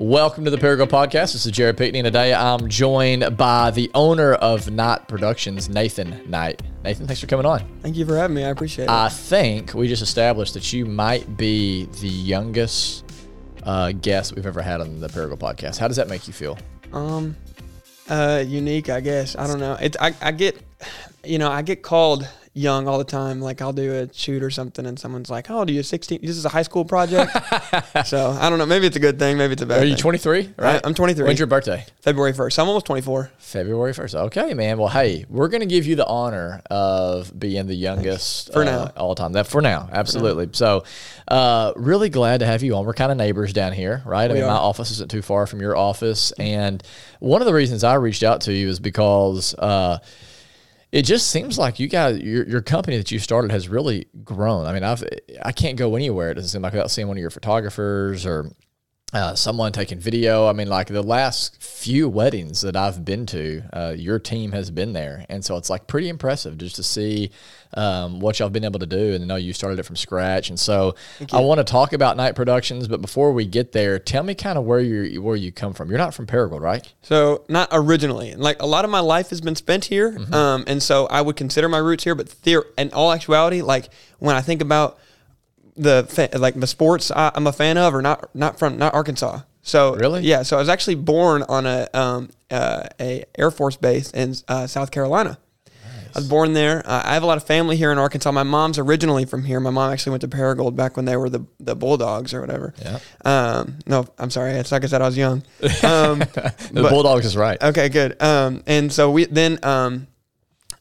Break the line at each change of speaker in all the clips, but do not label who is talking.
Welcome to the Parago Podcast. This is Jared Pickney, and today I'm joined by the owner of Knight Productions, Nathan Knight. Nathan, thanks for coming on.
Thank you for having me. I appreciate it.
I think we just established that you might be the youngest uh, guest we've ever had on the Parago Podcast. How does that make you feel?
um, uh, unique, I guess. I don't know. It. I, I get, you know, I get called young all the time. Like I'll do a shoot or something, and someone's like, "Oh, do are you? 16? This is a high school project." so I don't know. Maybe it's a good thing. Maybe it's a bad.
Are you
thing.
23? Right.
I, am 23.
When's your birthday?
February 1st. I'm almost 24.
February 1st. Okay, man. Well, hey, we're going to give you the honor of being the youngest
For
uh,
now.
all time. That for now, absolutely. So, uh, really glad to have you on. We're kind of neighbors down here, right? I
We
mean, my office isn't too far from your office, and one of the reasons I reached out to you is because. Uh, it just seems like you guys, your, your company that you started has really grown. I mean, I've I can't go anywhere. It doesn't seem like without seeing one of your photographers or uh, someone taking video. I mean, like the last few weddings that I've been to, uh, your team has been there, and so it's like pretty impressive just to see um, what y'all have been able to do. And I know you started it from scratch, and so I want to talk about Knight Productions. But before we get there, tell me kind of where you where you come from. You're not from Paragould, right?
So not originally. Like a lot of my life has been spent here,
Mm-hmm.
um, and so I would consider my roots here. But theor- in all actuality, like when I think about the like the sports I, I'm a fan of, or not not from not Arkansas. So
Really?
yeah. So I was actually born on a um, uh, a Air Force base in uh, South Carolina. I was born there. Uh, I have a lot of family here in Arkansas. My mom's originally from here. My mom actually went to Paragould back when they were the the Bulldogs or whatever.
Yeah.
Um, no, I'm sorry. It's like I said, I was young. Um,
The
but-
Bulldogs is right.
Okay, good. Um, and so we then um,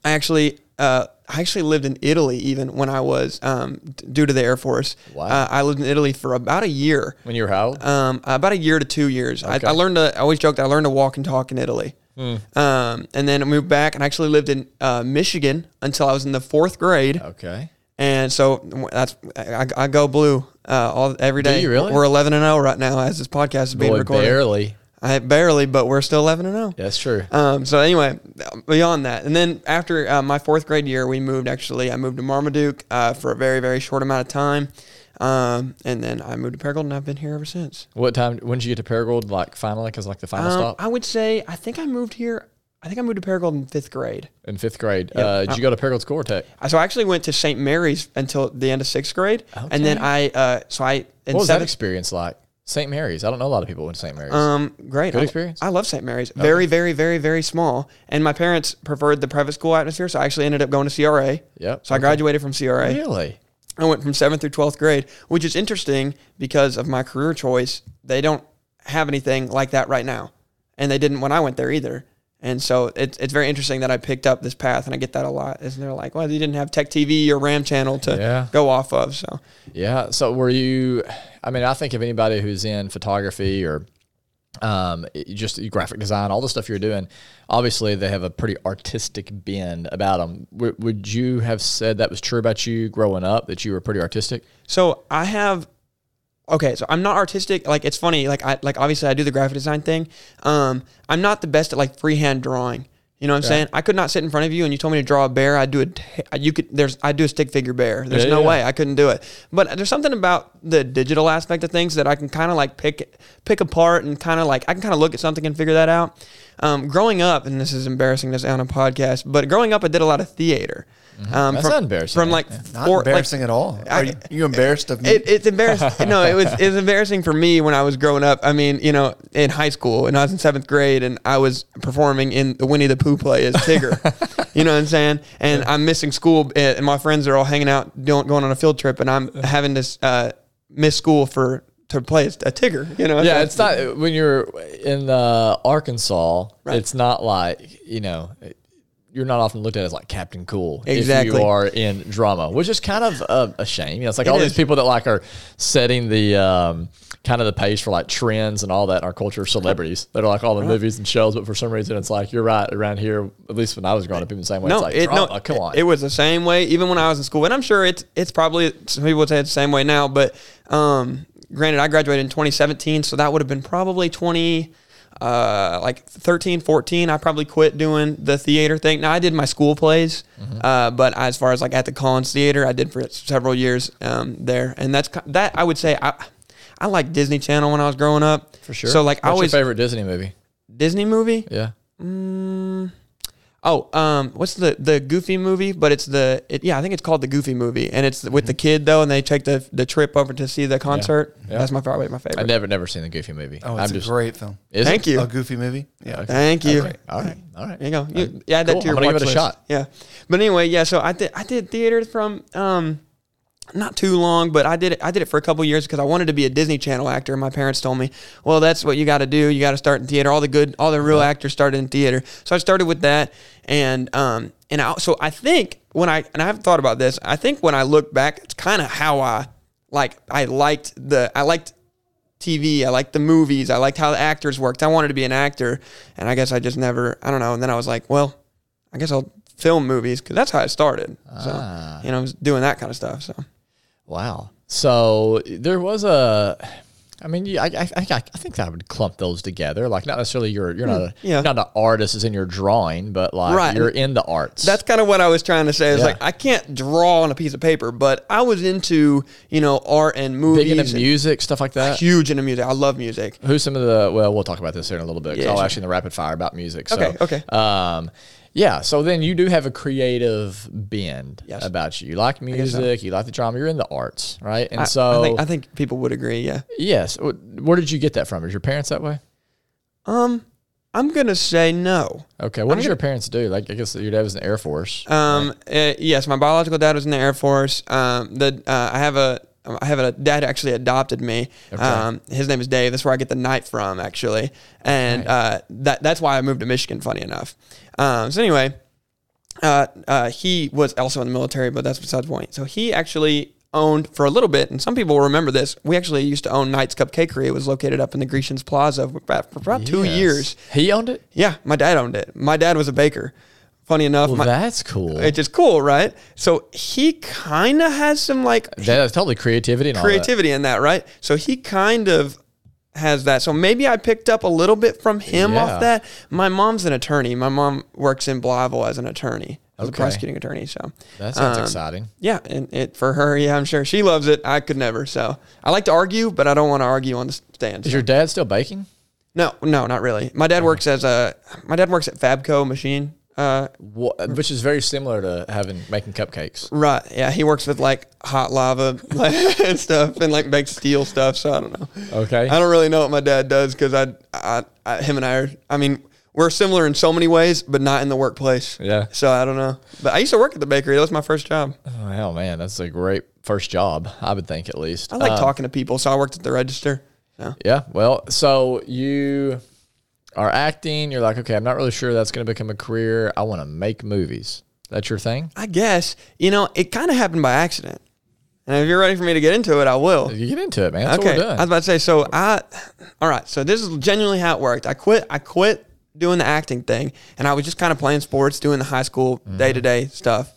I actually uh, I actually lived in Italy even when I was um, d- due to the Air Force.
Wow.
Uh, I lived in Italy for about a year.
When you were how?
Um, about a year to two years.
Okay.
I, I learned to. I always joked I learned to walk and talk in Italy.
Hmm.
Um, and then I moved back and actually lived in uh, Michigan until I was in the fourth grade.
Okay.
And so that's I, I go blue uh, all every day.
you really?
We're eleven and zero right now as this podcast is being
Boy,
recorded.
barely.
I barely, but we're still eleven and zero.
That's true.
Um, so anyway, beyond that, and then after uh, my fourth grade year, we moved. Actually, I moved to Marmaduke uh, for a very, very short amount of time, um, and then I moved to Paragould, and I've been here ever since.
What time? When did you get to Paragould? Like finally, because like the final
Um,
stop
I would say I think I moved here. I think I moved to Paragould in fifth grade.
in fifth grade.
Yep.
Uh, did you go to Paragould School or Tech?
Uh, So I actually went to St. Mary's until the end of sixth grade, and then I uh, so I
What was that experience like? St. Mary's. I don't know a lot of people went to St. Mary's.
Um, great.
Good
I-
experience?
I love St. Mary's. Very, very, very, very small. And my parents preferred the private school atmosphere, so I actually ended up going to CRA.
yep.
So I graduated from CRA.
Really?
I went from seventh through twelfth grade, which is interesting because of my career choice. They don't have anything like that right now, and they didn't when I went there either. And so it's it's very interesting that I picked up this path, and I get that a lot. Is they're like, well, you didn't have Tech TV or Ram Channel to
Yeah.
go off of. So
Yeah. So were you? I mean, I think of anybody who's in photography or um, just graphic design, all the stuff you're doing. Obviously, they have a pretty artistic bend about them. W- would you have said that was true about you growing up? That you were pretty artistic?
so I have. Okay, so I'm not artistic. Like it's funny. Like I like obviously I do the graphic design thing. Um, I'm not the best at like freehand drawing. You know what I'm saying? I could not sit in front of you and you told me to draw a bear. I'd do it. You could. There's. I'd do a stick figure bear. There's
Yeah,
no
yeah.
way I couldn't do it. But there's something about the digital aspect of things that I can kind of like pick pick apart and kind of like I can kind of look at something and figure that out. Um, growing up, and this is embarrassing to say on a podcast, but growing up, I did a lot of theater. Um,
That's
from,
not embarrassing,
From
man.
like
Not
four, like,
embarrassing at all. Are you, you embarrassed of me?
it, it's embarrassing. no, it was it was embarrassing for me when I was growing up. I mean, you know, in high school, and I was in seventh grade, and I was performing in the Winnie the Pooh play as Tigger. you know what I'm saying? And I'm missing school, eh, and my friends are all hanging out, doing, going on a field trip, and I'm having to uh, miss school for to play as a Tigger. You know?
Yeah,
So-
it's not when you're in uh, Arkansas.
Right.
It's not like you know. You're not often looked at as like Captain Cool if you are in drama, which is kind of a, a shame. You know, it's like
It
all
is.
these people that like are setting the um, kind of the pace for like trends and all that in our culture. Of celebrities that are like all the movies and shows, but for some reason it's like you're right around here. At least when I was growing up, even the same way.
No,
it's like
it,
drama.
no,
come on.
It was the same way even when I was in school, and I'm sure it's it's probably some people would say it's the same way now. But um, granted, I graduated in 2017, so that would have been probably 20, uh, like 13, 14. I probably quit doing the theater thing. Now I did my school plays, uh, but as far as like at the Collins Theater, I did for several years um, there, and that's that I would say I. I liked Disney Channel when I was growing up.
For sure.
So like
What's
I always
your favorite Disney movie?
Disney movie.
Yeah.
Mm, oh, um, what's the the Goofy movie? But it's the it, yeah, I think it's called the Goofy movie, and it's with the kid though, and they take the the trip over to see the concert.
Yeah.
That's my probably my favorite.
I've never never seen the Goofy movie.
Oh, it's
I'm
a great film.
Is
Thank
it?
you.
A goofy movie. Yeah.
Okay.
Thank you.
Okay. All right. All right.
There you go. You, yeah, add that
Cool.
to your
I'm gonna
watch
give it a
list.
shot.
Yeah, but anyway, yeah. So I did I did theater from um, not too long, but I did it. I did it for a couple years because I wanted to be a Disney Channel actor. My parents told me, well, that's what you got to do. You got to start in theater. All the good, all the real actors started in theater. So I started with that, and um, and I, so I think when I and I haven't thought about this. I think when I look back, it's kind of how I like. I liked the. I liked TV. I liked the movies. I liked how the actors worked. I wanted to be an actor, and I guess I just never. I don't know. And then I was like, well, I guess I'll film movies because that's how I started. So
Ah.
you know, I was doing that kind of stuff. So
Wow. So there was a. I mean, yeah, I, I, I, I think I would clump those together. Like, not necessarily you're you're not a
Hmm. yeah.
not an artist as in your drawing, but like
Right.
you're in the arts.
that's kind of what I was trying to say. It's
Yeah.
like I can't draw on a piece of paper, but I was into you know art and movies.
big into
and
music, stuff like that.
Huge into music. I love music.
Who's some of the? Well, we'll talk about this here in a little bit.
Yeah,
I'll
sure.
ask you in the rapid fire about music. So,
Okay, okay.
Um, yeah. So then you do have a creative bend
Yes.
about you. You like
guess so.
music. You like the drama. You're in the arts, right? And
I,
so
I think, I think people would agree. Yeah.
yes. Where did you get that from? Is your parents that way?
Um, I'm gonna say no.
Okay. What
I'm
did your
gonna-
parents do? Like, I guess your dad was in the Air Force.
Um, uh, yes, my biological dad was in the Air Force. Um, the uh, I have a I have a dad actually adopted me.
Okay.
Um, his name is Dave. That's where I get the knight from, actually, and
Okay.
uh, that that's why I moved to Michigan. Funny enough. Um, so anyway, uh, uh, he was also in the military, but that's besides the point. So he actually owned for a little bit, and some people will remember this. We actually used to own Knight's Cupcakery. It was located up in the Grecians Plaza for about, for about two years.
He owned it.
Yeah, my dad owned it. My dad was a baker. Funny enough,
Well,
my,
that's cool.
it's just cool, right? So he kind of has some like
That's totally creativity and all that.
creativity in that, right? So he kind of has that. So maybe I picked up a little bit from him
Yeah.
off that. My mom's an attorney. My mom works in Blytheville as an attorney, as a prosecuting attorney. So
That sounds
um,
exciting.
Yeah, and it for her, yeah, I'm sure she loves it. I could never. So I like to argue, but I don't want to argue on the stand.
Is
so.
your dad still baking?
no, no, not really. My dad works as a. My dad works at Fabco Machine. Uh,
Wha- Which is very similar to having making cupcakes.
Right. Yeah, he works with like hot lava and stuff and like makes steel stuff. So I don't know.
Okay.
I don't really know what my dad does because I, I, I, him and I are. I mean, we're similar in so many ways, but not in the workplace.
Yeah.
So I don't know. But I used to work at the bakery. That was my first job.
Oh, hell, man, that's a great first job. I would think at least.
I like
Um,
talking to people, so I worked at the register. So.
Yeah. Well, so you are acting. You're like, okay, I'm not really sure that's going to become a career. I want to make movies. That's your thing.
I guess you know it kind of happened by accident. And if you're ready for me to get into it, I will.
You get into it, man. That's
okay, I was about to say. So I, all right. So this is genuinely how it worked. I quit. I quit doing the acting thing, and I was just kind of playing sports, doing the high school day to day stuff.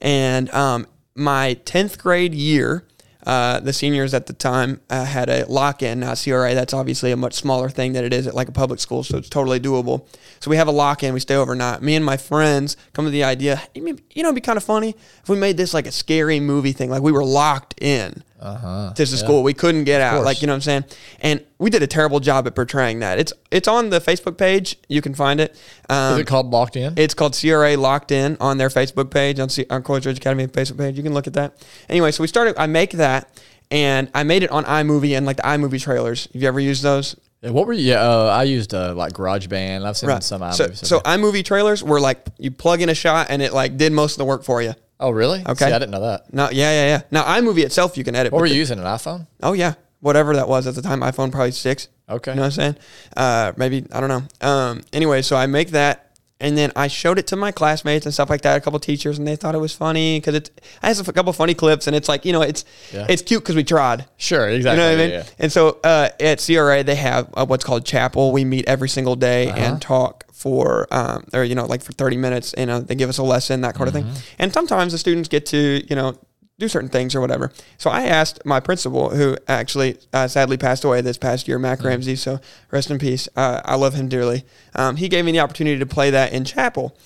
And um, my tenth grade year, uh, the seniors at the time uh, had a lock in. Now CRA, that's obviously a much smaller thing than it is at like a public school, so it's totally doable. So we have a lock in. We stay overnight. Me and my friends come to the idea. You know, it'd be kind of funny if we made this like a scary movie thing. Like we were locked in
Uh-huh.
to the school. We couldn't get out. Like, you know what I'm saying? And we did a terrible job at portraying that. It's it's on the Facebook page. You can find it. Um,
Is it called Locked In?
it's called CRA Locked In on their Facebook page, on, C- on College Ridge Academy Facebook page. You can look at that. Anyway, so we started, I make that, and I made it on iMovie and like the iMovie trailers. Have you ever used those?
Yeah, what were you? Yeah, uh, I used uh, like GarageBand. I've seen some
So,
iMovie.
so iMovie trailers were like, you plug in a shot and it like did most of the work for you.
Oh, really?
Okay.
See, I didn't know that.
No, yeah, yeah, yeah. Now iMovie itself, you can edit.
What were
the-
you using? An iPhone?
Oh yeah, whatever that was at the time. iPhone probably six.
Okay.
You know what I'm saying? Uh, maybe I don't know. Um, anyway, so I make that, and then I showed it to my classmates and stuff like that. A couple teachers, and they thought it was funny because it has a couple funny clips, and it's like you know, it's
Yeah.
it's cute because we tried.
Sure, exactly.
You know what I mean?
yeah.
And so uh, at CRA, they have uh, what's called chapel. We meet every single day
Uh-huh.
and talk for, um, or you know, like for 30 minutes. You know, they give us a lesson, that kind of
Mm-hmm.
thing. And sometimes the students get to, you know, do certain things or whatever. So I asked my principal, who actually uh, sadly passed away this past year, Mac
Mm-hmm.
Ramsey. So rest in peace. Uh, I love him dearly. Um, he gave me the opportunity to play that in chapel,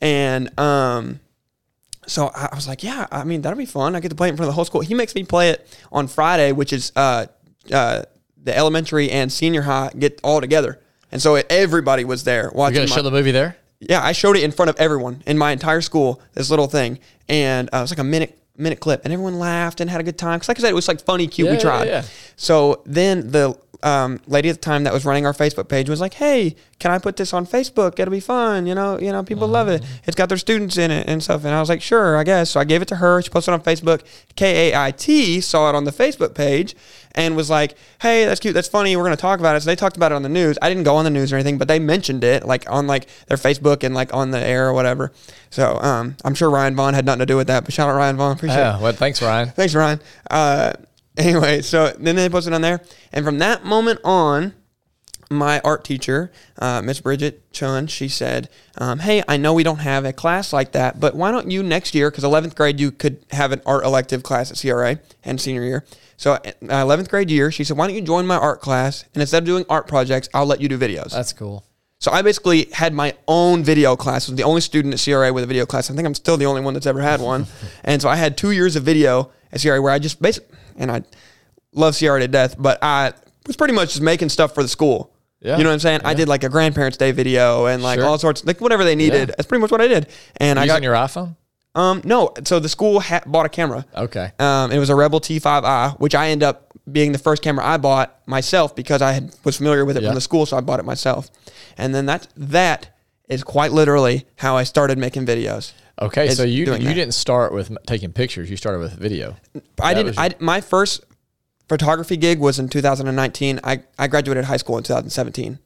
and um, so I I was like, yeah, I mean, that'll be fun. I get to play it in front of the whole school. He makes me play it on Friday, which is uh, uh, the elementary and senior high get all together, and so everybody was there
You
watching.
gonna
my-
show the movie there?
yeah, I showed it in front of everyone in my entire school. This little thing, and uh, it was like a minute minute clip, and everyone laughed and had a good time. Because, like I said, it was like funny, cute.
Yeah,
we
yeah,
tried.
yeah.
So then the um, lady at the time that was running our Facebook page was like, "Hey, can I put this on Facebook? It'll be fun. You know, you know, people love it.
Mm-hmm.
It's got their students in it and stuff." And I was like, "Sure, I guess." So I gave it to her. She posted it on Facebook. KAIT saw it on the Facebook page and was like, "Hey, that's cute. That's funny. We're gonna talk about it." So they talked about it on the news. I didn't go on the news or anything, but they mentioned it like on like their Facebook and like on the air or whatever. So um, I'm sure Ryan Vaughn had nothing to do with that. But shout out Ryan Vaughn. Appreciate it.
Yeah. Well, thanks, Ryan.
Thanks, Ryan. Uh, anyway, so then they posted on there, and from that moment on, my art teacher, uh, Miss Bridget Chun, she said, um, "Hey, I know we don't have a class like that, but why don't you next year? Because 11th grade you could have an art elective class at CRA and senior year. So uh, 11th grade year, she said, why don't you join my art class? And instead of doing art projects, I'll let you do videos.
That's cool.
So I basically had my own video class. I was the only student at CRA with a video class. I think I'm still the only one that's ever had one. and so I had two years of video at CRA where I just basically, and I love CRA to death, but I was pretty much just making stuff for the school.
Yeah.
You know what I'm saying? I did like a grandparents' day video and like
Sure.
all sorts, like whatever they needed.
Yeah.
That's pretty much what I did. And I got
your iPhone?
um no. So the school ha- bought a camera.
Okay.
Um, it was a Rebel T5i, which I ended up being the first camera I bought myself because I had, was familiar with it
Yeah.
from the school, so I bought it myself. And then that that is quite literally how I started making videos.
Okay. So you you
that.
didn't start with taking pictures. You started with video.
I didn't.
was
I my first photography gig was in 2019. I I graduated high school in 2017.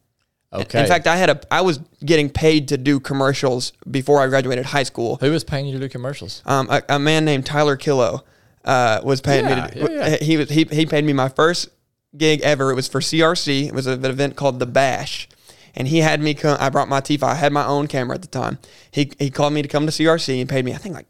Okay.
In fact, I had a I was getting paid to do commercials before I graduated high school.
who was paying you to do commercials?
Um, a, a man named Tyler Killo uh, was paying
Yeah,
me. To,
yeah, yeah.
He was he, he paid me my first gig ever. It was for CRC. It was an event called the Bash, and he had me come. I brought my T5. I had my own camera at the time. He he called me to come to CRC and paid me. I think like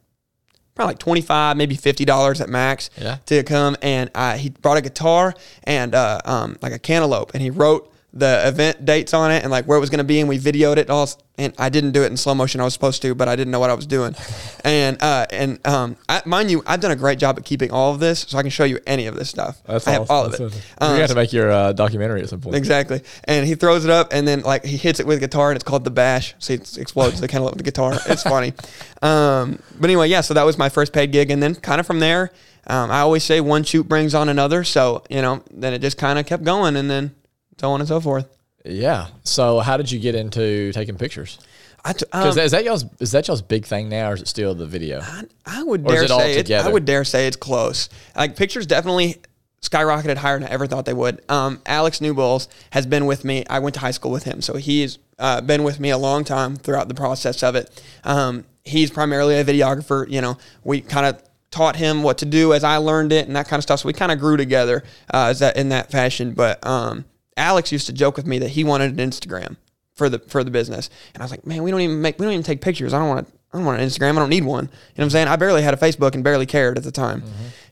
probably like twenty five, maybe fifty dollars at max
Yeah.
to come. And uh, he brought a guitar and uh, um, like a cantaloupe, and he wrote the event dates on it and like where it was going to be and we videoed it all and I didn't do it in slow motion I was supposed to but I didn't know what I was doing and uh and um I, mind you I've done a great job at keeping all of this so I can show you any of this stuff I have all of it
you
Uh,
have to make your uh, documentary at some point.
Exactly. And he throws it up and then like he hits it with a guitar and it's called the bash. So it explodes the cantaloupe with the guitar. It's funny. Um, but anyway, yeah, so that was my first paid gig. And then kind of from there, um, I always say one shoot brings on another. So, you know, then it just kind of kept going and then so on and so forth.
Yeah. So how did you get into taking pictures?
I, t- um,
is that y'all's is that y'all's big thing now, or is it still the video?
I would
Or
dare
it
say it, I would dare say it's close. Like pictures definitely skyrocketed higher than I ever thought they would. Um, Alex Newballs has been with me. I went to high school with him, so he's uh, been with me a long time throughout the process of it. Um, he's primarily a videographer. You know, we kind of taught him what to do as I learned it and that kind of stuff. So we kind of grew together uh, that in that fashion. But um, Alex used to joke with me that he wanted an Instagram for the for the business, and I was like, man, we don't even make we don't even take pictures. I don't want to. I don't want an Instagram. I don't need one. You know what I'm saying? I barely had a Facebook and barely cared at the time.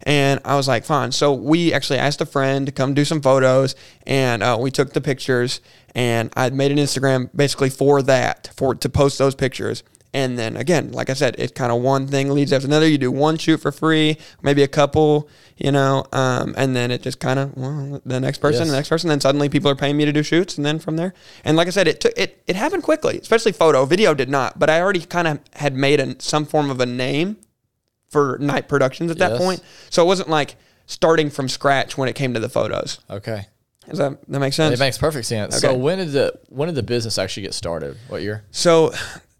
And I was like, fine. So we actually asked a friend to come do some photos, and uh, we took the pictures. And I made an Instagram basically for that, for to post those pictures. And then again, like I said, it's kind of one thing leads after another. You do one shoot for free, maybe a couple, you know, um, and then it just kind of well, the next person,
Yes.
the next person. Then suddenly people are paying me to do shoots, and then from there, and like I said, it took it it happened quickly, especially photo. Video did not, but I already kind of had made a, some form of a name for Knight Productions at that
Yes.
point, so it wasn't like starting from scratch when it came to the photos.
Okay.
Does that that make sense?
It makes perfect sense. So
Okay.
when did the when did the business actually get started? What year?
So,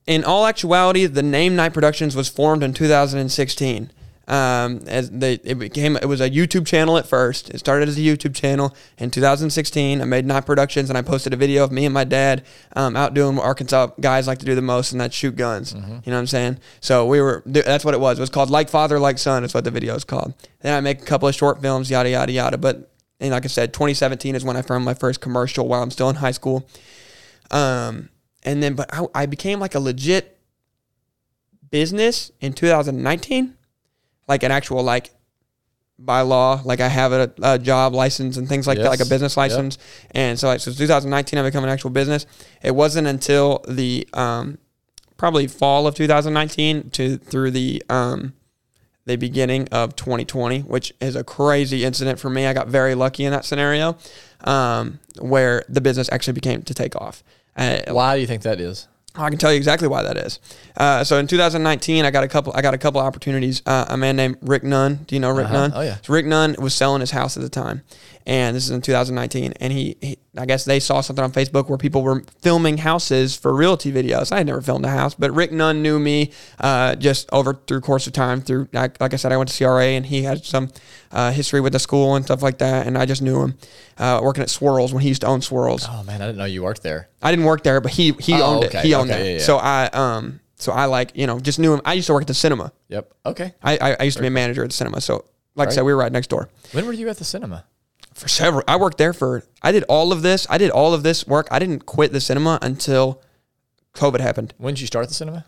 in all actuality, the name Knight Productions was formed in 2016. Um, as they, it became, it was a YouTube channel at first. It started as a YouTube channel in 2016. I made Knight Productions, and I posted a video of me and my dad um, out doing what Arkansas guys like to do the most, and that's shoot guns. You know what I'm saying? So we were, that's what it was. It was called Like Father, Like Son. Is what the video is called. Then I make a couple of short films, yada yada yada. But and like I said, 2017 is when I filmed my first commercial while I'm still in high school. Um, and then, but I, I became like a legit business in 2019, like an actual like by law, like I have a, a job license and things like that, like a
Yes.
business
Yep.
license. And so, like, so 2019, I become an actual business. It wasn't until the um, probably fall of 2019 to through the um, the beginning of 2020, which is a crazy incident for me. I got very lucky in that scenario um, where the business actually became to take off.
Uh, Why do you think that is?
I can tell you exactly why that is. Uh, so in 2019, I got a couple. I got a couple opportunities. Uh, a man named Rick Nunn. Do you know Rick uh-huh. Nunn?
Oh yeah.
So Rick Nunn was selling his house at the time, and this is in 2019. And he, he, I guess they saw something on Facebook where people were filming houses for realty videos. I had never filmed a house, but Rick Nunn knew me uh, just over through course of time. Through like, like, I said, I went to CRA, and he had some uh, history with the school and stuff like that, and I just knew him uh, working at Swirls when he used to own Swirls.
Oh man, I didn't know you worked there.
I didn't work there, but he he oh, owned okay. it. He owned okay, it. Yeah, yeah. So I um so I like you know just knew him. I used to work at the cinema.
Yep. Okay.
I I, I used to be a manager at the cinema. So like right. I said, we were right next door.
When were you at the cinema?
For several. I worked there for. I did all of this. I did all of this work. I didn't quit the cinema until COVID happened.
When did you start the cinema?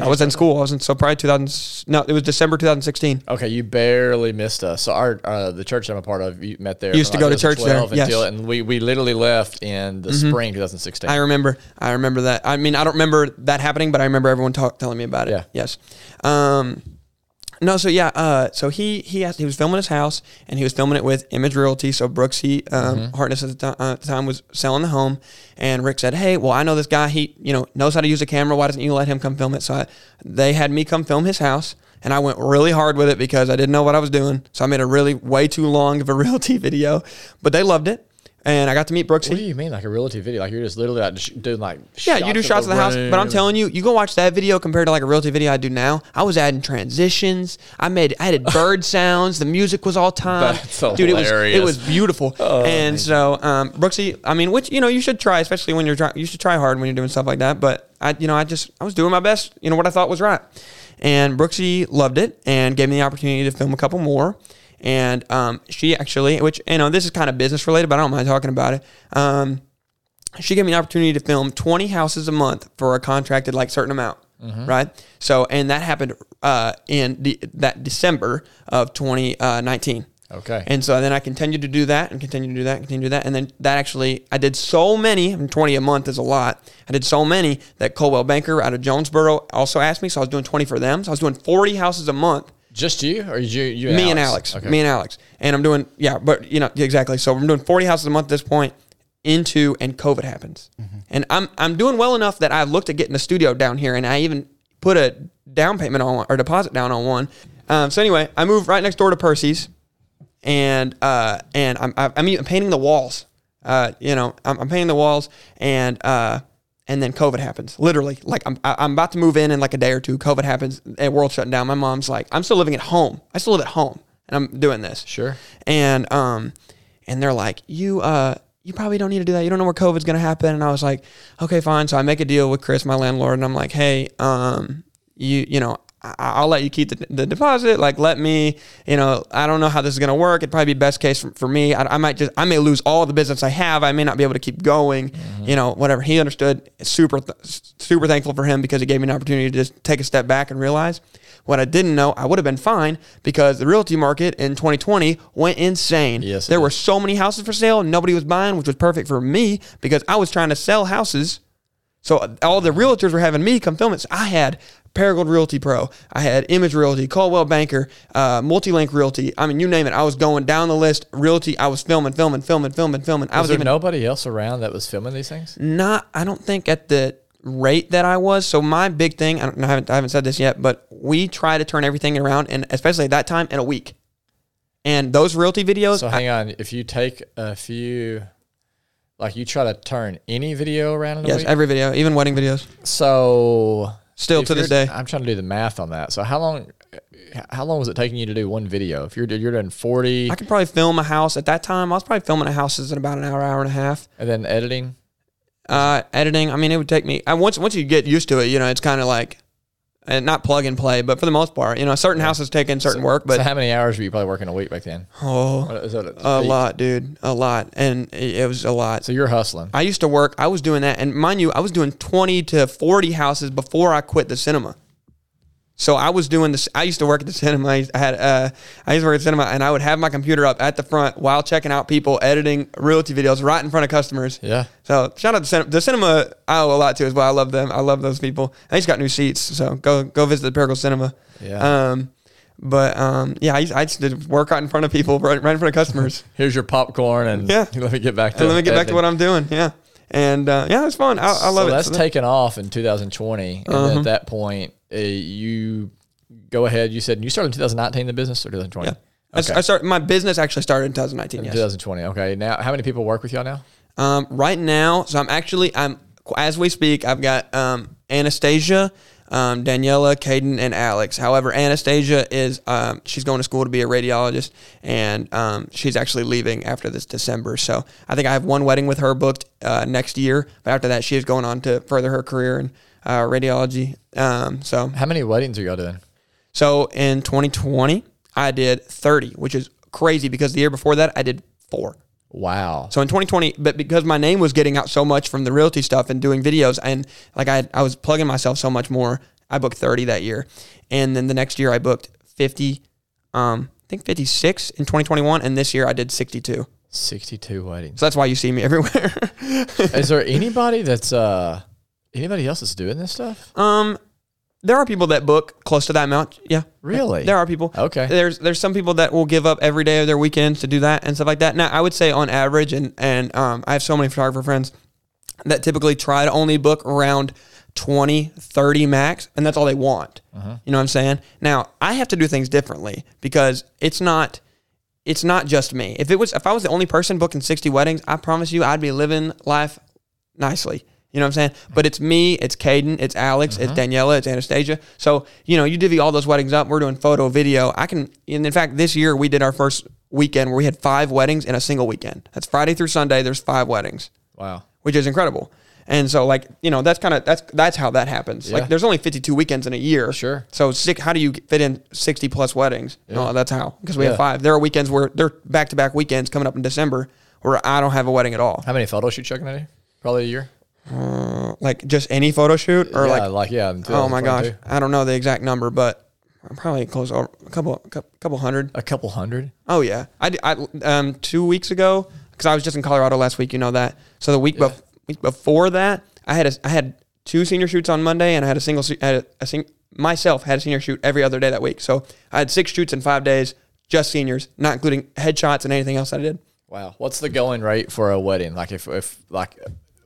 I was in school. I was in so probably 2000. No, it was December 2016.
Okay, you barely missed us. So our uh, the church I'm a part of, you met there.
You used to go to church there.
Until, yes. and we we literally left in the mm-hmm. spring 2016. I
remember. I remember that. I mean, I don't remember that happening, but I remember everyone talk, telling me about it. Yeah. Yes. Um, no, so yeah, uh, so he he he was filming his house and he was filming it with Image Realty. So Brooksy um, mm-hmm. Hartness at the, uh, at the, time was selling the home, and Rick said, "Hey, well, I know this guy. He you know knows how to use a camera. Why doesn't you let him come film it?" So I, they had me come film his house, and I went really hard with it because I didn't know what I was doing. So I made a really way too long of a realty video, but they loved it and I got to meet Brooksy.
What do you mean, like a realty video? Like you're just literally like doing like
yeah, you do shots of the, house. But I'm telling you, you go watch that video compared to like a realty video I do now. I was adding transitions. I made I added bird sounds. The music was all time.
That's Dude,
it was it was beautiful. Oh, and so um, Brooksy, I mean, which you know you should try, especially when you're trying. You should try hard when you're doing stuff like that. But I, you know, I just I was doing my best. You know what I thought was right. And Brooksy loved it and gave me the opportunity to film a couple more. And um, she actually, which, you know, this is kind of business related, but I don't mind talking about it. Um, she gave me an opportunity to film 20 houses a month for a contracted, like, certain amount. Mm-hmm. Right. So, and that happened uh, in the, that December of 2019.
Uh, okay.
And so then I continued to do that and continue to do that and continue to do that. And then that actually, I did so many, I mean, 20 a month is a lot. I did so many that Coldwell Banker out of Jonesboro also asked me. So I was doing 20 for them. So I was doing 40 houses a month
just you, or you, you
and me Alex? and Alex, okay. me and Alex, and I'm doing yeah, but you know exactly. So I'm doing 40 houses a month at this point. Into and COVID happens, mm-hmm. and I'm I'm doing well enough that I looked at getting a studio down here, and I even put a down payment on or deposit down on one. Um, so anyway, I moved right next door to Percy's, and uh, and I'm I'm, I'm painting the walls. Uh, you know, I'm, I'm painting the walls, and uh, and then COVID happens. Literally, like I'm I'm about to move in in like a day or two. COVID happens, and world shutting down. My mom's like, I'm still living at home. I still live at home, and I'm doing this.
Sure.
And um, and they're like, you uh, you probably don't need to do that. You don't know where COVID's gonna happen. And I was like, okay, fine. So I make a deal with Chris, my landlord, and I'm like, hey, um, you you know, I'll let you keep the, the, deposit. Like, let me, you know, I don't know how this is going to work. It'd probably be best case for, for me. I, I, might just, I may lose all the business I have. I may not be able to keep going, mm-hmm. you know, whatever. He understood. Super, super thankful for him because he gave me an opportunity to just take a step back and realize what I didn't know. I would have been fine because the realty market in 2020 went insane.
Yes,
there were so many houses for sale. And nobody was buying, which was perfect for me because I was trying to sell houses. So all the realtors were having me come film it. So I had Paragould Realty Pro. I had Image Realty, Coldwell Banker, uh, Multilink Realty. I mean, you name it. I was going down the list. Realty. I was filming, filming, filming, filming, filming.
I
was,
was even nobody else around that was filming these things.
Not. I don't think at the rate that I was. So my big thing. I, I haven't. I haven't said this yet, but we try to turn everything around, and especially at that time, in a week. And those realty videos.
So hang I, on. If you take a few like you try to turn any video around in a
yes,
week?
every video, even wedding videos.
So
Still to this day.
I'm trying to do the math on that. So how long how long was it taking you to do one video? If you're you're doing 40
I could probably film a house at that time. I was probably filming a house in about an hour, hour and a half.
And then editing?
Uh, editing, I mean, it would take me. I, once once you get used to it, you know, it's kind of like and not plug and play, but for the most part, you know, certain houses take in certain
so,
work. But
so how many hours were you probably working a week back then?
Oh, a, a lot, dude, a lot, and it was a lot.
So you're hustling.
I used to work. I was doing that, and mind you, I was doing twenty to forty houses before I quit the cinema. So I was doing this. I used to work at the cinema. I had uh, I used to work at the cinema, and I would have my computer up at the front while checking out people editing realty videos right in front of customers.
Yeah.
So shout out to cinema. The cinema I owe a lot to as well. I love them. I love those people. They just got new seats, so go go visit the Paragould Cinema.
Yeah.
Um, But um, yeah, I, I just did work out in front of people, right, right in front of customers.
Here's your popcorn, and
Yeah.
let me get back to
and let me get back to what I'm doing. Yeah, and uh, yeah, it's fun. I, I love
so
it.
That's
So that-
taken off in 2020, and
Uh-huh.
at that point, uh, you go ahead. You said you started in 2019 the business or 2020?
Yeah. I s- I, start my business actually started in 2019.
In
Yes.
2020. Okay. Now, how many people work with y'all now?
Um, right now, so I'm actually I'm as we speak, I've got um, Anastasia, um, Daniela, Caden, and Alex. However, Anastasia is um, she's going to school to be a radiologist, and um, she's actually leaving after this December. So I think I have one wedding with her booked uh, next year, but after that, she is going on to further her career in uh, radiology. Um, so
How many weddings are y'all doing?
so in 2020, I did 30, which is crazy because the year before that, I did four.
Wow.
So in 2020, but because my name was getting out so much from the realty stuff and doing videos, and like I, I was plugging myself so much more, I booked 30 that year, and then the next year I booked 50, um, I think 56 in 2021, and this year I did 62.
62 weddings.
So that's why you see me everywhere.
Is there anybody that's uh anybody else that's doing this stuff?
um, there are people that book close to that amount. Yeah,
Really?
there are people.
Okay.
There's there's some people that will give up every day of their weekends to do that and stuff like that. Now I would say on average, and and um, I have so many photographer friends that typically try to only book around 20, 30 max, and that's all they want. You know what I'm saying? Now I have to do things differently because it's not it's not just me. If it was if I was the only person booking 60 weddings, I promise you I'd be living life nicely. You know what I'm saying? But it's me, it's Caden, it's Alex, it's uh-huh. Daniela, it's Anastasia. So, you know, you divvy all those weddings up. We're doing photo, video. I can, and in fact, this year we did our first weekend where we had five weddings in a single weekend. That's Friday through Sunday. There's five weddings,
Wow.
which is incredible. And so, like, you know, that's kind of that's that's how that happens.
Yeah.
Like, there's only 52 weekends in a year.
Sure.
So, sick. How do you fit in 60 plus weddings? No, that's how. Because we
Yeah.
have five. There are weekends where they're back to back weekends coming up in December where I don't have a wedding at all.
How many photo shoots you gonna do? Probably a year.
Uh, like just any photo shoot or
yeah,
like
like yeah.
oh my gosh
2022.
i don't know the exact number but i'm probably close a couple cou- couple hundred
A couple hundred.
oh yeah I um two weeks ago because i was just in colorado last week you know that so the week, bef- week before that i had a, i had two senior shoots on monday and i had a single had a, a sing- myself had a senior shoot every other day that week so i had six shoots in five days just seniors not including headshots and anything else that i did
Wow. What's the going rate for a wedding? Like if if like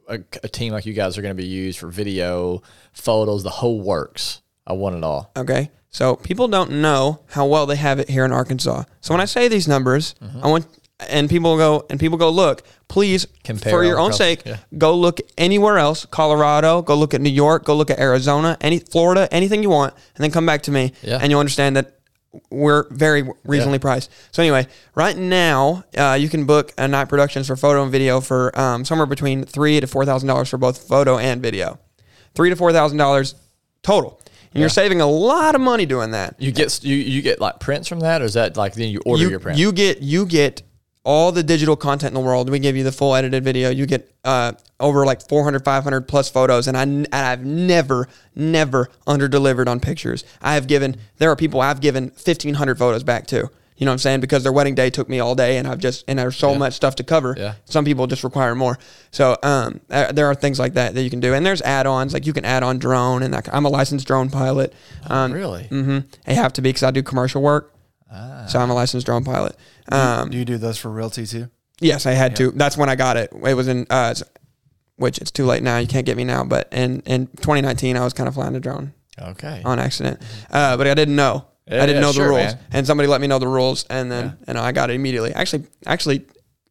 a, a team like you guys are going to be used for video, photos, the whole works. I want it all.
Okay. So people don't know how well they have it here in Arkansas. So when I say these numbers,
Mm-hmm.
I want and people go and people go look, please
Compare
for your own sake,
yeah.
go look anywhere else, Colorado, go look at New York, go look at Arizona, any Florida, anything you want, and then come back to me
Yeah.
and you'll understand that we're very reasonably priced. So anyway, right now uh, you can book a Knight Productions for photo and video for um, somewhere between three to four thousand dollars for both photo and video, three to four thousand dollars total. And you're saving a lot of money doing that.
You get you you get like prints from that, or is that like then you order
you,
your prints?
you get you get all the digital content in the world. We give you the full edited video. You get uh, over like 400, 500 plus photos. And, I, and I've never, never under delivered on pictures. I have given, there are people I've given 1,500 photos back to. You know what I'm saying? Because their wedding day took me all day and I've just, and there's so much stuff to cover.
Yeah.
Some people just require more. So um, uh, there are things like that that you can do. And there's add ons, like you can add on drone. And that, I'm a licensed drone pilot. Um,
really?
hmm I have to be because I do commercial work.
Ah.
So I'm a licensed drone pilot. Um,
do you do those for realty too?
yes, I had to. That's when I got it. It was in, uh, which it's too late now. You can't get me now. But in, in 2019, I was kind of flying a drone
Okay.
on accident. Uh, but I didn't know.
Yeah,
I didn't
yeah,
know the
sure,
rules.
man.
And somebody let me know the rules. And then, and I got it immediately. Actually, actually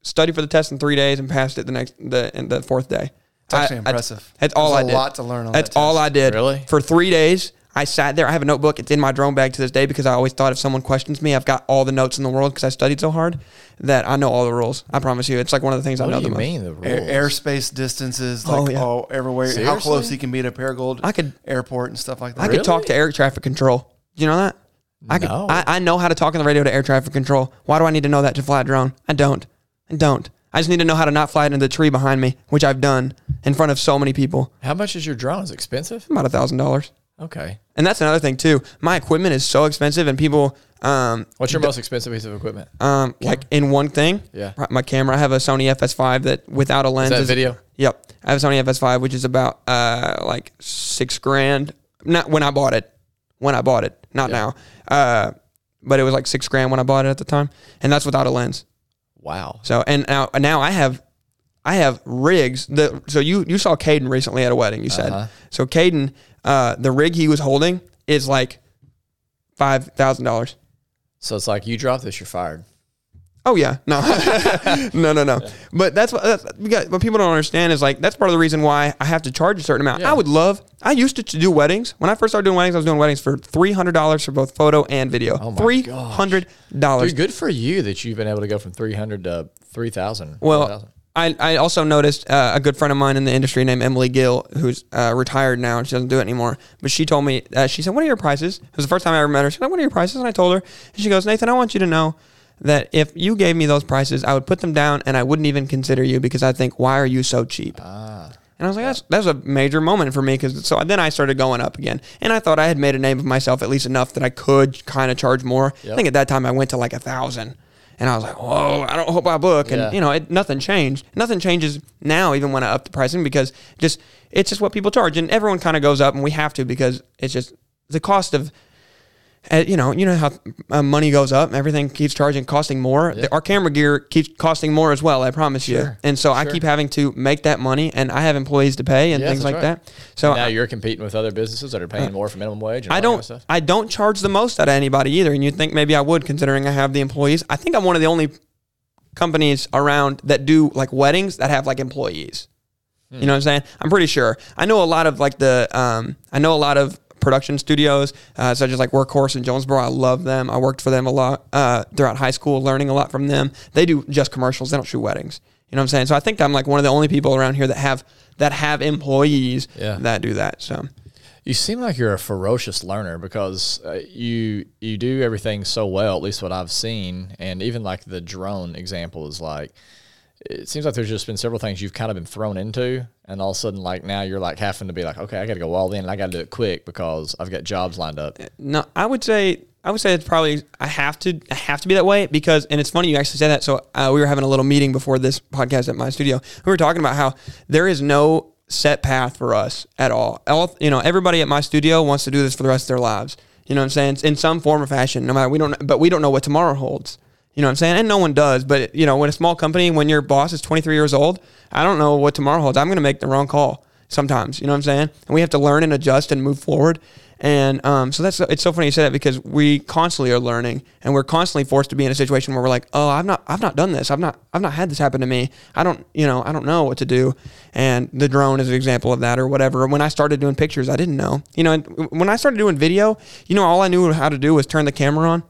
studied for the test in three days and passed it the next, the, in the fourth day.
It's actually
I- I-
impressive.
that's all
There's
I did.
A lot to learn on
That's
that
all. I did.
Really?
For three days, I sat there. I have a notebook. It's in my drone bag to this day because I always thought if someone questions me, I've got all the notes in the world because I studied so hard that I know all the rules. I promise you. It's like one of the things I
What
know
do you
the most.
mean the rules?
Air, airspace distances,
Oh, yeah.
all everywhere. How close he can be to Paragould
I could-
airport and stuff like that.
I could talk to air traffic control. Do you know that? I could.
No.
I, I know how to talk on the radio to air traffic control. Why do I need to know that to fly a drone? I don't. I don't. I just need to know how to not fly it into the tree behind me, which I've done in front of so many people.
How much is your drone? Is it expensive?
About a thousand dollars.
Okay.
And that's another thing too. My equipment is so expensive, and people, um,
What's your most expensive piece of equipment?
um, like in one thing.
Yeah.
My camera. I have a Sony FS5 that without a lens
Is that video?
Yep. I have a Sony FS5, which is about uh like six grand. Not when I bought it. When I bought it, not
Yeah.
now. Uh, but it was like six grand when I bought it at the time, and that's without a lens.
Wow.
So and now now I have I have rigs. The so you you saw Caden recently at a wedding. You said
Uh-huh.
so. Caden, uh, the rig he was holding is like five thousand dollars.
So it's like you drop this, you're fired.
Oh yeah, no, no, no, no. But that's what that's, we got, what people don't understand is like that's part of the reason why I have to charge a certain amount.
Yeah.
I would love. I used to, to do weddings when I first started doing weddings. I was doing weddings for three hundred dollars for both photo and video.
Oh my
Three hundred dollars.
Good for you that you've been able to go from 300 to 3,000.
Well,
4,000.
I, I also noticed uh, a good friend of mine in the industry named Emily Gill, who's uh, retired now and she doesn't do it anymore. But she told me, uh, she said, What are your prices? It was the first time I ever met her. She said, What are your prices? And I told her, and she goes, Nathan, I want you to know that if you gave me those prices, I would put them down and I wouldn't even consider you because I think, Why are you so cheap?
ah,
And I was like, that's that's a major moment for me because so then I started going up again, and I thought I had made a name of myself at least enough that I could kind of charge more. I think at that time I went to like a thousand, and I was like, whoa, I don't hope I book, and
Yeah.
you know, it, nothing changed. Nothing changes now, even when I up the pricing because just it's just what people charge, and everyone kind of goes up, and we have to because it's just the cost of. Uh, you know, you know how uh, money goes up, everything keeps charging, costing more.
Yeah.
Our camera gear keeps costing more as well. I promise you. And so I keep having to make that money, and I have employees to pay and things like
right.
that. So
now
I,
you're competing with other businesses that are paying more for minimum wage. And
I don't
of.
I don't charge the most out of anybody either. And you'd think maybe I would, considering I have the employees. I think I'm one of the only companies around that do like weddings that have like employees.
Hmm.
You know what I'm saying? I'm pretty sure. I know a lot of like the um, I know a lot of production studios uh, such as like Workhorse in Jonesboro. I love them. I worked for them a lot uh, throughout high school, learning a lot from them. They do just commercials. They don't shoot weddings. You know what I'm saying? So I think I'm like one of the only people around here that have that have employees
Yeah.
that do that. So
You seem like you're a ferocious learner because uh, you you do everything so well. At least what I've seen, and even like the drone example is like. It seems like there's just been several things you've kind of been thrown into, and all of a sudden, like now you're like having to be like, okay, I got to go all in, and I got to do it quick because I've got jobs lined up.
No, I would say I would say it's probably I have to I have to be that way because and it's funny you actually said that. So uh, we were having a little meeting before this podcast at my studio. We were talking about how there is no set path for us at all. all you know, everybody at my studio wants to do this for the rest of their lives. You know what I'm saying? In some form or fashion. No matter we don't, but we don't know what tomorrow holds. You know what I'm saying? And no one does. But you know, when a small company, when your boss is 23 years old, I don't know what tomorrow holds. I'm going to make the wrong call sometimes. You know what I'm saying? And we have to learn and adjust and move forward. And um, so that's it's so funny you say that because we constantly are learning and we're constantly forced to be in a situation where we're like, oh, I've not I've not done this. I've not I've not had this happen to me. I don't you know I don't know what to do. And the drone is an example of that or whatever. When I started doing pictures, I didn't know. You know, when I started doing video, you know, all I knew how to do was turn the camera on.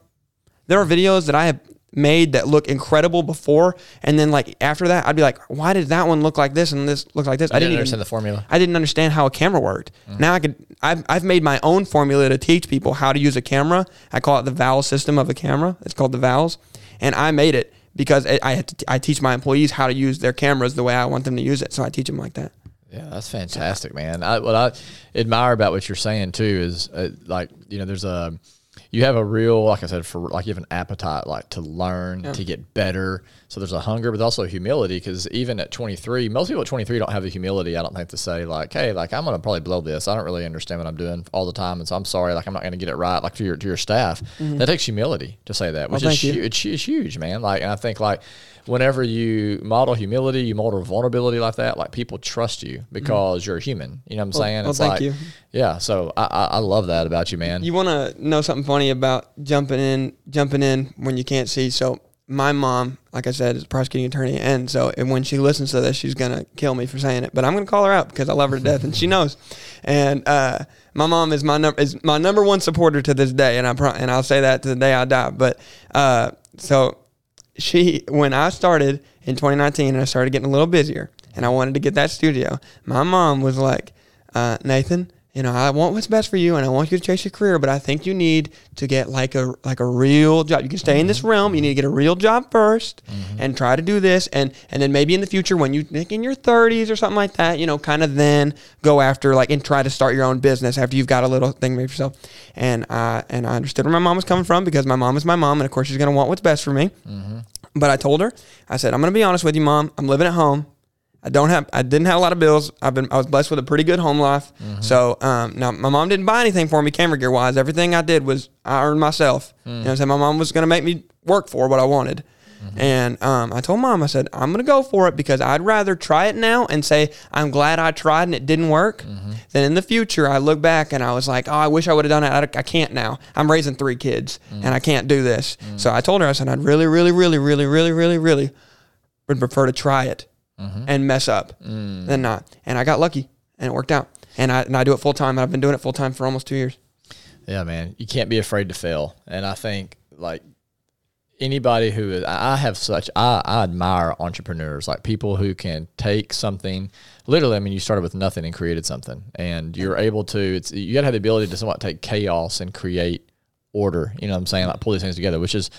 There are videos that I have made that look incredible before, and then like after that, I'd be like, why did that one look like this and this look like this?
I didn't
even-
understand the formula.
I didn't understand how a camera worked. Now I could. I've, I've made my own formula to teach people how to use a camera. I call it the vowel system of a camera. It's called the vowels, and I made it because I I, had to, I teach my employees how to use their cameras the way I want them to use it. So I teach them like that.
Yeah, that's fantastic, man. I, what I admire about what you're saying too is uh, like you know, there's a you have a real, like I said, for like you have an appetite, like to learn, to get better. So there's a hunger, but also humility. Because even at 23, most people at 23 don't have the humility. I don't think to say like, hey, like I'm gonna probably blow this. I don't really understand what I'm doing all the time, and so I'm sorry. Like I'm not gonna get it right. Like to your to your staff, mm-hmm. that takes humility to say that, which is
thank
hu- it's, it's huge, man. Like, and I think like whenever you model humility, you model vulnerability like that, like people trust you because you're human. You know what I'm saying?
well,
it's
thank
like,
you.
yeah. So I, I, I love that about you, man.
You want to know something funny about jumping in, jumping in when you can't see. So my mom, like I said, is a prosecuting attorney, and so and when she listens to this, she's gonna kill me for saying it. But I'm gonna call her out because I love her to death, and she knows. And uh, my mom is my number is my number one supporter to this day, and I pro- and I'll say that to the day I die. But uh, so she when I started in 2019 and I started getting a little busier and I wanted to get that studio, my mom was like, uh, Nathan, you know, I want what's best for you and I want you to chase your career, but I think you need to get like a like a real job. You can stay in this realm, you need to get a real job 1st and try to do this and and then maybe in the future when you think in your 30s or something like that, you know, kind of then go after like and try to start your own business after you've got a little thing made for yourself. And uh and I understood where my mom was coming from because my mom is my mom and of course she's going to want what's best for me. But I told her, I said, I'm going to be honest with you, mom. I'm living at home. I don't have I didn't have a lot of bills. I've been I was blessed with a pretty good home life. Mm-hmm. So um, now my mom didn't buy anything for me camera gear wise. Everything I did was I earned myself. Mm. You know what I'm saying? My mom was gonna make me work for what I wanted. Mm-hmm. And um, I told mom, I said, I'm going to go for it because I'd rather try it now and say, I'm glad I tried and it didn't work mm-hmm. than in the future. I look back and I was like, oh, I wish I would have done it. I, I can't now. I'm raising three kids mm. and I can't do this. Mm. So I told her, I said, I'd really, really, really, really, really, really, really would prefer to try it Mm-hmm. and mess up mm. than not. And I got lucky and it worked out. And I, and I do it full time. I've been doing it full time for almost two years.
Yeah, man, you can't be afraid to fail. And I think like anybody who is, I I have such, I, I admire entrepreneurs, like people who can take something, literally, I mean, you started with nothing and created something and you're able to, it's, you gotta have the ability to somewhat take chaos and create order, you know what I'm saying? Like pull these things together, which is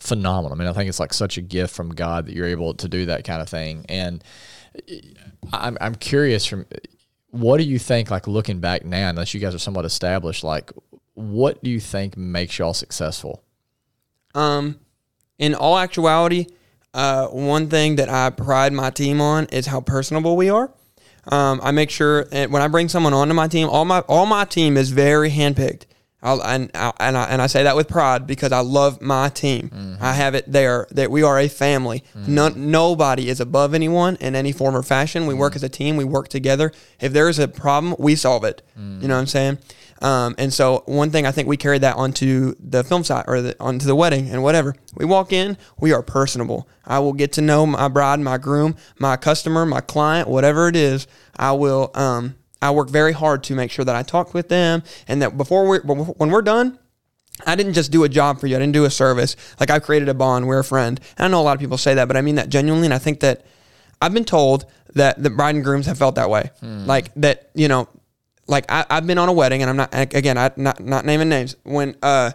phenomenal. I mean, I think it's like such a gift from God that you're able to do that kind of thing. And I'm, I'm curious from, what do you think, like looking back now, unless you guys are somewhat established, like what do you think makes y'all successful?
Um, in all actuality, uh, one thing that I pride my team on is how personable we are. Um, I make sure when I bring someone onto my team, all my all my team is very handpicked. I'll, and I, and I and I say that with pride because I love my team. I have it there that we are a family. None, nobody is above anyone in any form or fashion. We work as a team. We work together. If there is a problem, we solve it. You know what I'm saying? Um, and so one thing I think we carried that onto the film site or the, onto the wedding and whatever. We walk in, we are personable. I will get to know my bride, my groom, my customer, my client, whatever it is. I will. Um, I work very hard to make sure that I talk with them and that before we when we're done, I didn't just do a job for you. I didn't do a service. Like I've created a bond. We're a friend. And I know a lot of people say that, but I mean that genuinely. And I think that I've been told that the bride and grooms have felt that way. Like that, you know, like I, I've been on a wedding, and I'm not again, I not not naming names. When uh,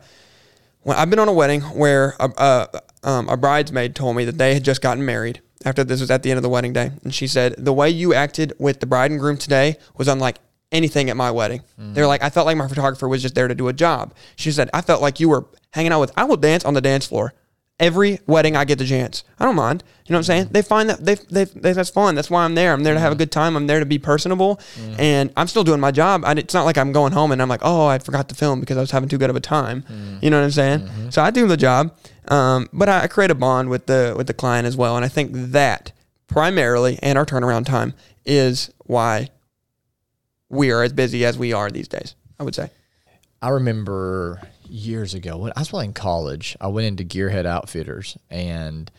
when I've been on a wedding where a, a, um, a bridesmaid told me that they had just gotten married after this was at the end of the wedding day, and she said the way you acted with the bride and groom today was unlike anything at my wedding. Mm. They're like, I felt like my photographer was just there to do a job. She said, I felt like you were hanging out with. I will dance on the dance floor. Every wedding I get the chance. I don't mind. You know what I'm saying? They find that they, they, they that's fun. That's why I'm there. I'm there to have a mm. good time. I'm there to be personable, mm. and I'm still doing my job. I, it's not like I'm going home and I'm like, oh, I forgot to film because I was having too good of a time. You know what I'm saying? Mm-hmm. So I do the job, um, but I, create a bond with the with the client as well, and I think that primarily and our turnaround time is why we are as busy as we are these days. I would say.
I remember years ago when I was in college, I went into Gearhead Outfitters and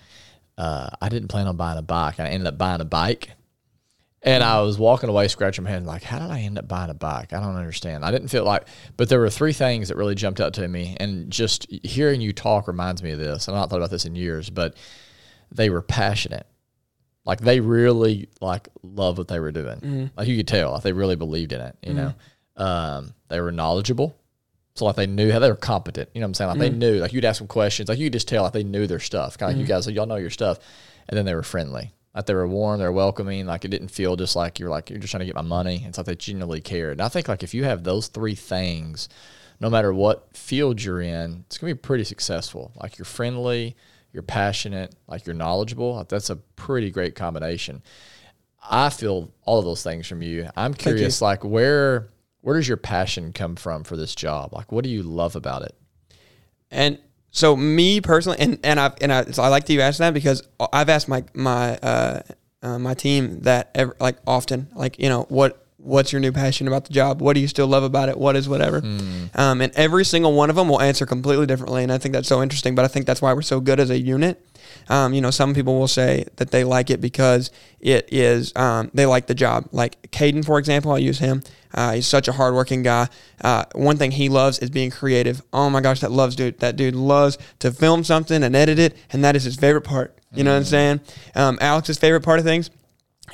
uh, I didn't plan on buying a bike. I ended up buying a bike. And I was walking away scratching my head like, how did I end up buying a bike? I don't understand. I didn't feel like, but there were three things that really jumped out to me. And just hearing you talk reminds me of this. I've not thought about this in years, but they were passionate. Like they really like love what they were doing. Mm-hmm. Like you could tell, like they really believed in it, you know? Um, they were knowledgeable. So like they knew how they were competent. You know what I'm saying? Like they mm-hmm. knew, like you'd ask them questions, like you could just tell like they knew their stuff. Kind of like you mm-hmm. guys, like, y'all know your stuff. And then they were friendly. Like they were warm, they were welcoming. Like it didn't feel just like you're like you're just trying to get my money. It's like they genuinely cared. And I think like if you have those three things, no matter what field you're in, it's gonna be pretty successful. Like you're friendly, you're passionate, like you're knowledgeable. Like that's a pretty great combination. I feel all of those things from you. I'm curious, like where where does your passion come from for this job? Like what do you love about it?
And so me personally, and and I and I, so I like that you asked that because I've asked my my uh, uh, my team that ever, like often, like you know what what's your new passion about the job? What do you still love about it? What is whatever? Um, and every single one of them will answer completely differently, and I think that's so interesting. But I think that's why we're so good as a unit. Um, you know, some people will say that they like it because it is um, they like the job. Like Caden, for example, I use him. Uh, he's such a hardworking guy. Uh, one thing he loves is being creative. Oh my gosh, that loves dude. That dude loves to film something and edit it, and that is his favorite part. You know what I'm saying? Um, Alex's favorite part of things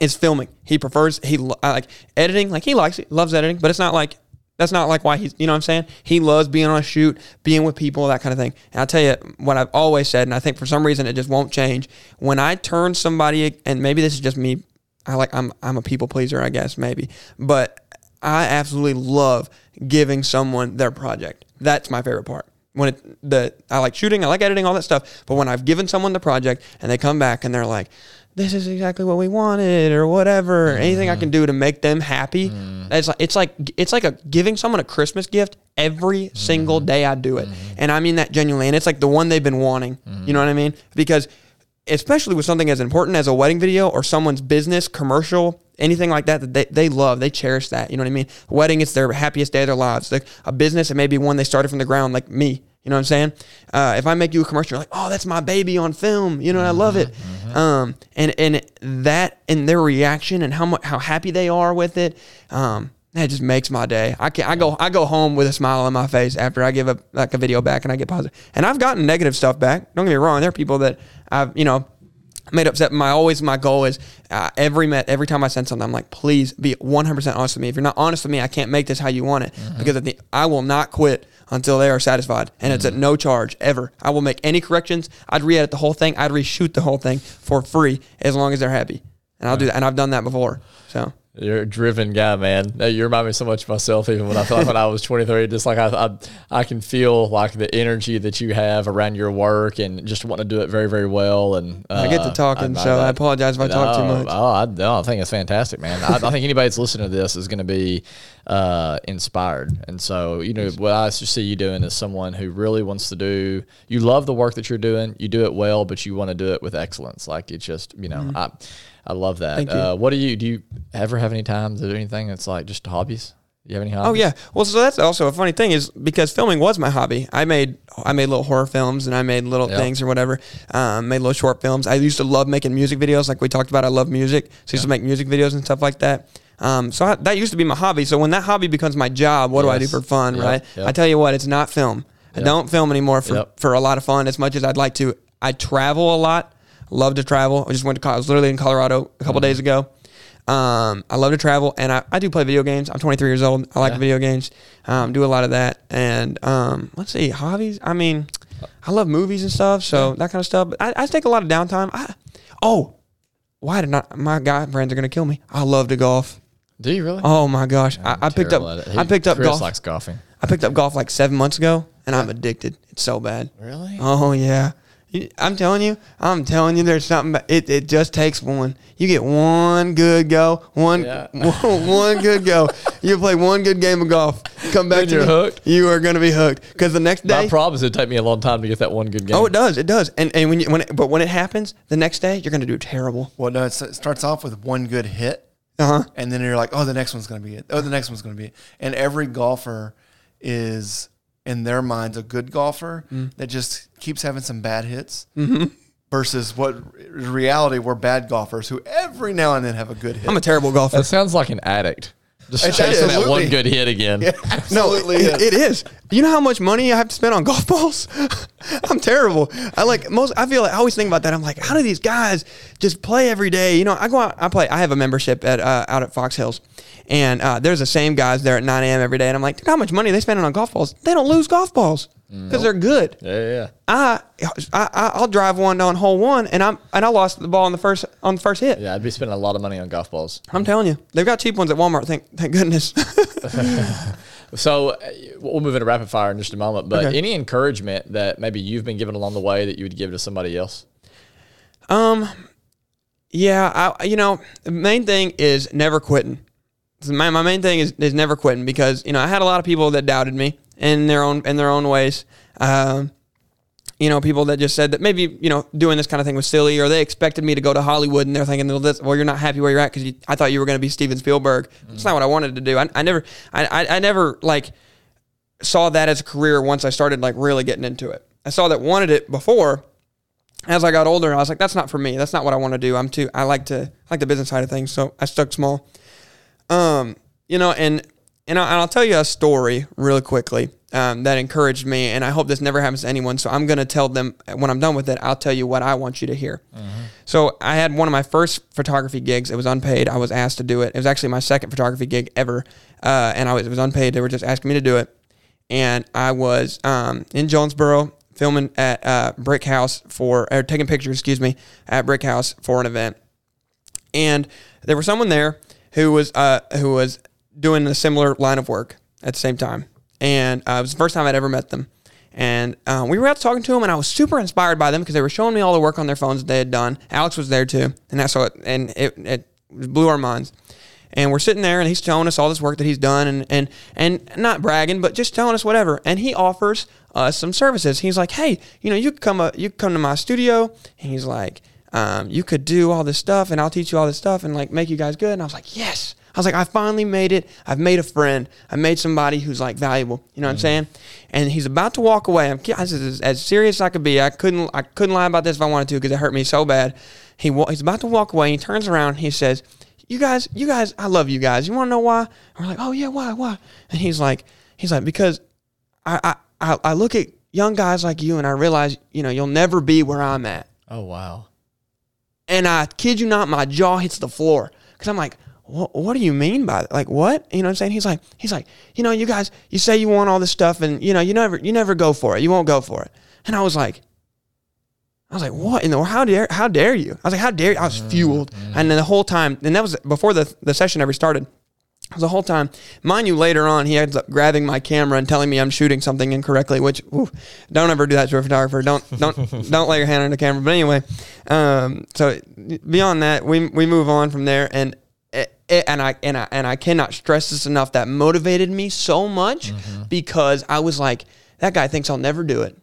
is filming. He prefers he lo- like editing. Like he likes it, loves editing, but it's not like that's not like why he's you know what I'm saying. He loves being on a shoot, being with people, that kind of thing. And I'll tell you what I've always said, and I think for some reason it just won't change. When I turn somebody, and maybe this is just me, I like I'm I'm a people pleaser, I guess maybe, but I absolutely love giving someone their project. That's my favorite part. When it the I like shooting, I like editing, all that stuff. But when I've given someone the project and they come back and they're like, this is exactly what we wanted or whatever. Anything I mm. can do to make them happy. Mm. It's like it's like it's like a giving someone a Christmas gift every single mm-hmm. day I do it. Mm-hmm. And I mean that genuinely. And it's like the one they've been wanting. You know mm. what I mean? Because especially with something as important as a wedding video or someone's business, commercial, anything like that that they, they love, they cherish that. You know what I mean? A wedding, it's their happiest day of their lives. Like a business, it may be one they started from the ground, like me. You know what I'm saying? Uh, if I make you a commercial, you're like, oh, that's my baby on film. You know, and I love it. Mm-hmm. Um, and and that and their reaction and how much how happy they are with it. Um, that just makes my day. I can I go I go home with a smile on my face after I give a like a video back and I get positive. And I've gotten negative stuff back. Don't get me wrong. There are people that I've you know made upset. My always my goal is uh, every met every time I send something, I'm like, please be 100 percent honest with me. If you're not honest with me, I can't make this how you want it because at the, I will not quit until they are satisfied, and it's at no charge ever. I will make any corrections. I'd re-edit the whole thing. I'd reshoot the whole thing for free as long as they're happy, and I'll do that. And I've done that before. So
You're a driven guy, man. Uh, You remind me so much of myself. Even when I feel like when I was 23, just like I, I, I can feel like the energy that you have around your work and just want to do it very, very well. And uh,
I get to talking,
admire
so I
that.
apologize if I talk too much.
Oh, I, no, I think it's fantastic, man. I, I think anybody that's listening to this is going to be uh, inspired. And so, you know, what I see you doing is someone who really wants to do. You love the work that you're doing. You do it well, but you want to do it with excellence. Like it's just, you know, I, I love that.
Mm-hmm.
Uh, what do you do? You ever have any time to do anything that's like just hobbies? You have any hobbies?
Oh yeah. Well, so that's also a funny thing is because filming was my hobby. I made I made little horror films and I made little
Yeah.
things or whatever. Um, made little short films. I used to love making music videos, like we talked about. I love music, so I used to make music videos and stuff like that. Um, so I, that used to be my hobby. So when that hobby becomes my job, what do I do for fun,
Yep,
right?
yep.
I tell you what, it's not film. I don't film anymore for
Yep.
for a lot of fun as much as I'd like to. I travel a lot. Love to travel. I just went to. I was literally in Colorado a couple
Mm-hmm.
days ago. Um, I love to travel, and I, I do play video games. I'm 23 years old. I like
Yeah.
video games. Um, do a lot of that, and um, let's see, hobbies. I mean, I love movies and stuff, so that kind of stuff. But I, I take a lot of downtime. I, oh, why did not my guy friends are gonna kill me? I love to golf.
Do you really?
Oh my gosh, I, I picked up
Terrible at it.
I picked up
Chris
golf.
likes golfing.
I picked up golf like seven months ago, and I'm addicted. It's so bad.
Really?
Oh yeah, You- I'm telling you, I'm telling you, there's something. About, it it just takes one. You get one good go, one
Yeah.
one, one good go. You play one good game of golf. Come back
Then
to
you're
me,
hooked.
You are gonna be hooked because the next
My
day.
problem is it'd take me a long time to get that one good oh, game.
Oh, it does. It does. And and when you when it, but when it happens, the next day you're gonna do terrible.
Well, no, it starts off with one good hit,
Uh huh.
and then you're like, oh, the next one's going to be it. Oh, the next one's going to be it. And every golfer is, in their minds, a good golfer
Mm.
that just keeps having some bad hits.
Mm-hmm.
Versus what reality we're bad golfers who every now and then have a good hit.
I'm a terrible golfer.
That sounds like an addict. Just
It-
chasing that
absolutely.
one good hit again.
Yeah,
No,
absolutely
it,
is.
it is. You know how much money I have to spend on golf balls? I'm terrible. I like most. I feel like I always think about that. I'm like, how do these guys just play every day? You know, I go out. I play. I have a membership at uh, out at Fox Hills, and uh, there's the same guys there at 9 a.m. every day. And I'm like, dude, how much money are they spending on golf balls? They don't lose golf balls because they're good.
Yeah, yeah, yeah.
I, I I'll drive one on hole one, and I'm and I lost the ball on the first on the first hit.
Yeah, I'd be spending a lot of money on golf balls.
I'm telling you, they've got cheap ones at Walmart. Thank thank goodness.
So uh, we'll move into rapid fire in just a moment. But
Okay.
any encouragement that maybe you've been given along the way that you would give to somebody else?
Um, yeah, I you know the main thing is never quitting. My my main thing is is never quitting because you know I had a lot of people that doubted me in their own in their own ways. Um, you know, people that just said that maybe you know doing this kind of thing was silly, or they expected me to go to Hollywood, and they're thinking, well, this, well you're not happy where you're at because I thought you were going to be Steven Spielberg. That's not what I wanted to do. I, I never, I, I, I never like saw that as a career once I started like really getting into it. I saw that wanted it before. As I got older, I was like, that's not for me. That's not what I want to do. I'm too. I like to I like the business side of things, so I stuck small. Um, you know, and and I'll, and I'll tell you a story really quickly um, that encouraged me, and I hope this never happens to anyone. So I'm gonna tell them when I'm done with it. I'll tell you what I want you to hear. So I had one of my first photography gigs. It was unpaid. I was asked to do it. It was actually my second photography gig ever, uh, and I was it was unpaid. They were just asking me to do it, and I was um, in Jonesboro filming at uh, Brick House for or taking pictures, excuse me, at Brick House for an event and there was someone there who was uh, who was doing a similar line of work at the same time, and uh, it was the first time I'd ever met them, And uh, we were out talking to them, and I was super inspired by them because they were showing me all the work on their phones that they had done. Alex was there too, and that's what and it, it blew our minds. And we're sitting there, and he's telling us all this work that he's done, and and and not bragging, but just telling us whatever. And he offers us some services. He's like, "Hey, you know, you come, uh, you come to my studio." And he's like, um, "You could do all this stuff, and I'll teach you all this stuff, and like make you guys good." And I was like, "Yes." I was like, I finally made it. I've made a friend. I made somebody who's like valuable. You know what I'm mm-hmm. saying? And he's about to walk away. I'm as, as serious as I could be. I couldn't I couldn't lie about this if I wanted to because it hurt me so bad. He he's about to walk away. He turns around. He says, "You guys, you guys, I love you guys. You want to know why?" And we're like, "Oh yeah, why, why?" And he's like, he's like, because I I I, I look at young guys like you and I realize you know you'll never be where I'm at.
Oh wow.
And I kid you not, my jaw hits the floor because I'm like, what, what do you mean by that? Like what? You know what I'm saying? He's like, he's like, you know, you guys, you say you want all this stuff, and you know, you never, you never go for it. You won't go for it. And I was like, I was like, what in the world? How dare, how dare you? I was like, how dare you? I was fueled. And then the whole time, and that was before the, the session ever started. The whole time, mind you, later on, he ends up grabbing my camera and telling me I'm shooting something incorrectly. Which, ooh, don't ever do that to a photographer. Don't, don't, don't lay your hand on the camera. But anyway, um, so beyond that, we we move on from there, and it, and I and I and I cannot stress this enough. That motivated me so much because I was like, that guy thinks I'll never do it.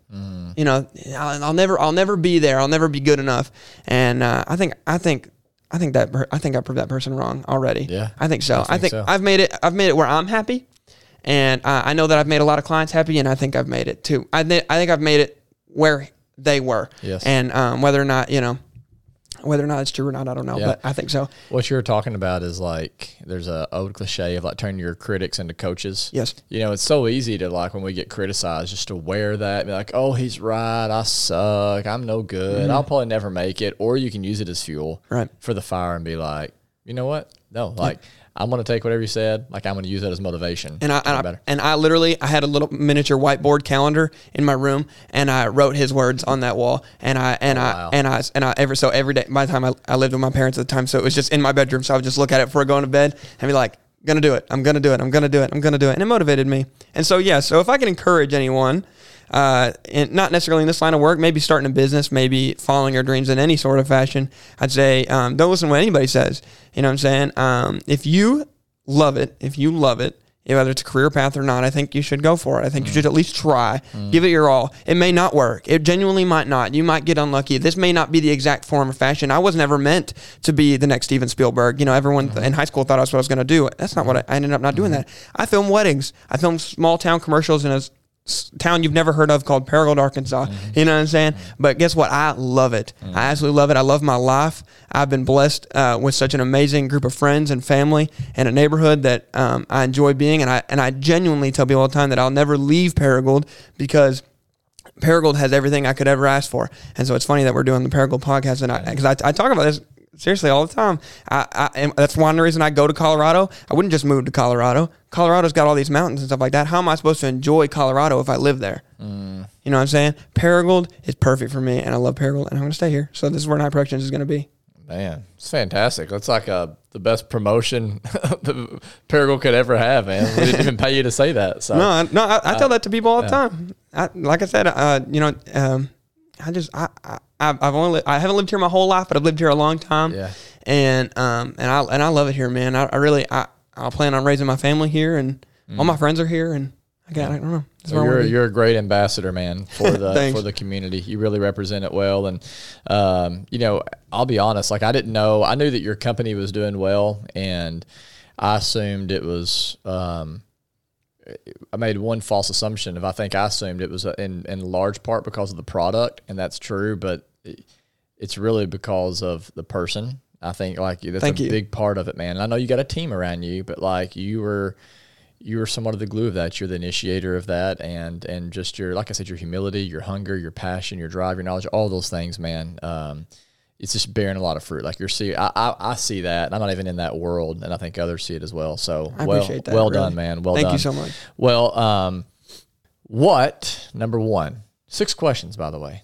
You know, I'll, I'll never, I'll never be there. I'll never be good enough. And uh, I think, I think, I think that I think I proved that person wrong already.
Yeah,
I think so.
I
I
think
think,
so.
I've made it. I've made it where I'm happy, and uh, I know that I've made a lot of clients happy, and I think I've made it too. I thi- I think I've made it where they were.
Yes.
And um, whether or not you know, whether or not it's true or not, I don't know.
Yeah.
But I think so.
What you're talking about is like there's a old cliche of like turning your critics into coaches.
Yes.
You know, it's so easy to like when we get criticized just to wear that, be like, oh, he's right, I suck, I'm no good, I'll probably never make it. Or you can use it as fuel
Mm-hmm. Right.
for the fire and be like, you know what? No, like I'm gonna take whatever you said, like I'm gonna use that as motivation.
And I, and I and I literally I had a little miniature whiteboard calendar in my room, and I wrote his words on that wall. And I and
Oh,
I
wow.
and I and I every so every day. By the time I, I lived with my parents at the time, so it was just in my bedroom. So I would just look at it before going to bed and be like, "Gonna do it. I'm gonna do it. I'm gonna do it. I'm gonna do it." And it motivated me. And so yeah. So if I can encourage anyone. Uh, and not necessarily in this line of work, maybe starting a business, maybe following your dreams in any sort of fashion. I'd say um, don't listen to what anybody says. You know what I'm saying? Um, if you love it, if you love it, whether it's a career path or not, I think you should go for it. I think you should at least try, give it your all. It may not work. It genuinely might not. You might get unlucky. This may not be the exact form of fashion. I was never meant to be the next Steven Spielberg. You know, everyone in high school thought that's what I was going to do. That's not what I, I ended up not doing that. I film weddings. I film small town commercials in a town you've never heard of called Paragould, Arkansas. You know what I'm saying? But guess what? I love it. I absolutely love it. I love my life. I've been blessed uh, with such an amazing group of friends and family and a neighborhood that um, I enjoy being. And I and I genuinely tell people all the time that I'll never leave Paragould because. Paragould has everything I could ever ask for, and so it's funny that we're doing the Paragould podcast, and I because I, I talk about this seriously all the time. I, I and that's one reason I go to Colorado. I wouldn't just move to Colorado. Colorado's got all these mountains and stuff like that. How am I supposed to enjoy Colorado if I live there? You know what I'm saying? Paragould is perfect for me, and I love Paragould, and I'm going to stay here. So this is where Knight Productions is going to be.
Man, it's fantastic. That's like a the best promotion the Paragould could ever have, man. We didn't even pay you to say that. So
No, I, no, I, I tell that to people all the time. I, like I said, uh, you know, um, I just I, I I've only li- I haven't lived here my whole life, but I've lived here a long time.
Yeah.
and um and I and I love it here, man. I, I really I I plan on raising my family here, and all my friends are here, and I got I don't know.
So you're you're a great ambassador, man, for the for the community. You really represent it well, and um, you know, I'll be honest. Like I didn't know. I knew that your company was doing well, and I assumed it was. Um, I made one false assumption. If I think I assumed it was in in large part because of the product, and that's true, but it's really because of the person. I think like that's
Thank
a
you.
big part of it, man. And I know you got a team around you, but like you were you were somewhat of the glue of that. You're the initiator of that, and and just your like I said, your humility, your hunger, your passion, your drive, your knowledge, all those things, man. Um, it's just bearing a lot of fruit. Like you're see, I, I, I see that. I'm not even in that world, and I think others see it as well. So
I
well,
appreciate that,
well
really.
done, man. Well
Thank
done.
Thank you so much.
Well, um, what number one? Six questions, by the way.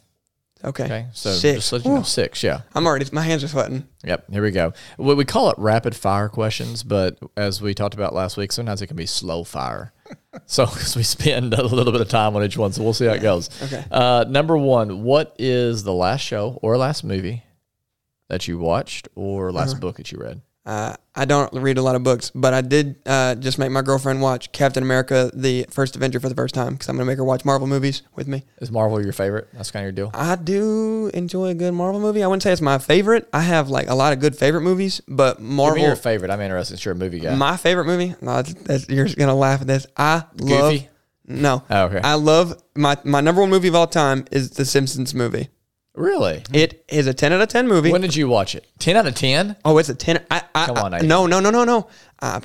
Okay.
Okay, so
Six.
just let you know, six. Yeah.
I'm already. My hands are sweating.
Yep. Here we go. We, we call it rapid fire questions, but as we talked about last week, sometimes it can be slow fire. so 'cause we spend a little bit of time on each one, so we'll see how it goes.
Okay.
Uh, number one, what is the last show or last movie that you watched or last
Uh-huh.
book that you read?
Uh, I don't read a lot of books, but I did uh, just make my girlfriend watch Captain America: The First Avenger for the first time because I'm gonna make her watch Marvel movies with me.
Is Marvel your favorite? That's kind of your deal.
I do enjoy a good Marvel movie. I wouldn't say it's my favorite. I have like a lot of good favorite movies, but Marvel.
your favorite. I'm interested. You're a movie guy.
My favorite movie. No, that's, that's, you're gonna laugh at this. I love.
Goofy?
No.
Oh, okay.
I love my my number one movie of all time is The Simpsons movie.
Really?
It is a ten out of ten movie.
When did you watch it? Ten out of ten.
Oh, it's a ten. I, I,
Come on,
I, no, no, no, no, no. I,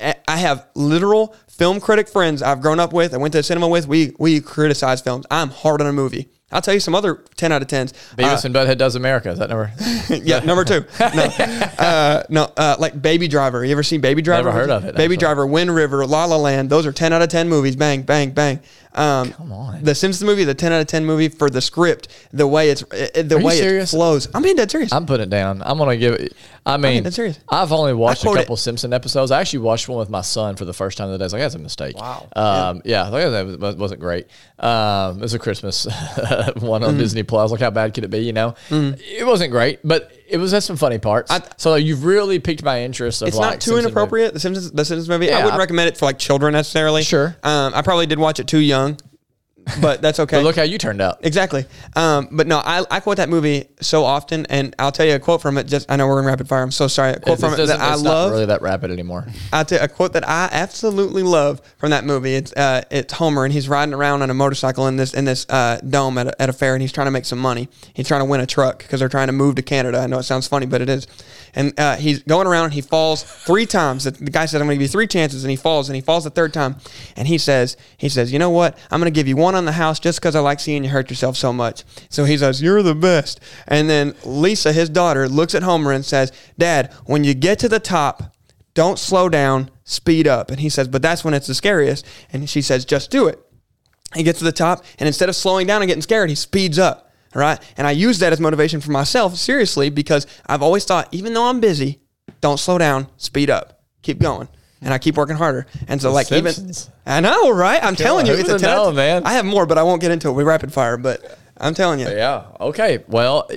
I have literal film critic friends I've grown up with. I went to the cinema with. We we criticize films. I'm hard on a movie. I'll tell you some other ten out of tens.
Beavis and Butthead does America. Is that number?
yeah, number two. No, uh, no, uh, like Baby Driver. You ever seen Baby Driver?
Never heard of it,
Baby
actually.
Driver, Wind River, La La Land. Those are ten out of ten movies. Bang, bang, bang. Um,
Come on.
The Simpsons movie, the ten out of ten movie for the script, the way it's, the
you
way it
serious?
flows. I'm being dead serious.
I'm putting it down. I'm gonna give it. I mean,
serious.
I've only watched a
it.
couple Simpson episodes. I actually watched one with my son for the first time today. I was like, that's a mistake.
Wow.
Um, yeah, thought that was, wasn't great. Um, it was a Christmas one on Disney Plus. Like, how bad could it be? You know, it wasn't great, but it was had some funny parts. so you've really piqued my interest. Of
It's
like
not too
Simpson
inappropriate. The Simpsons, the Simpsons movie. I wouldn't recommend it for like children necessarily.
Sure.
Um, I probably did watch it too young, but that's okay.
But look how you turned out.
Exactly. Um, but no, I, I quote that movie so often, and I'll tell you a quote from it. Just I know we're in rapid fire. I'm so sorry. A quote from it that I
it's not
love.
really that rapid anymore.
I'll tell you a quote that I absolutely love from that movie. It's uh, it's Homer, and he's riding around on a motorcycle in this in this uh, dome at a, at a fair, and he's trying to make some money. He's trying to win a truck because they're trying to move to Canada. I know it sounds funny, but it is. And uh, he's going around, and he falls three times. The guy says, "I'm going to give you three chances," and he falls, and he falls the third time, and he says, "He says, you know what? I'm going to give you one on the house just because I like seeing you hurt yourself so much." So he says, "You're the best." And then Lisa, his daughter, looks at Homer and says, "Dad, when you get to the top." don't slow down, speed up. And he says, but that's when it's the scariest. And she says, just do it. He gets to the top, and instead of slowing down and getting scared, he speeds up. All right. And I use that as motivation for myself, seriously, because I've always thought, even though I'm busy, don't slow down, speed up, keep going. And I keep working harder. And so, like,
Simpsons.
even I know, right? I'm telling you, it's a
would've
10 out of
known,
10.
man?
I have more, but I won't get into it. We rapid fire, but I'm telling you.
Yeah. Okay. Well,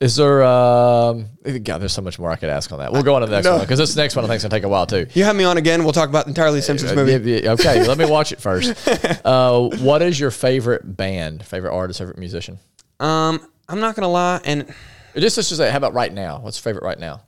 is there? Um, God, there's so much more I could ask on that. We'll go on to the next
No.
one because this next one I think is gonna take a while too.
You have me on again. We'll talk about the entirely Simpsons movie.
Yeah, yeah, Okay, let me watch it first. Uh, what is your favorite band, favorite artist, favorite musician?
Um, I'm not gonna lie, and
Just let's just say, how about right now? What's your favorite right now?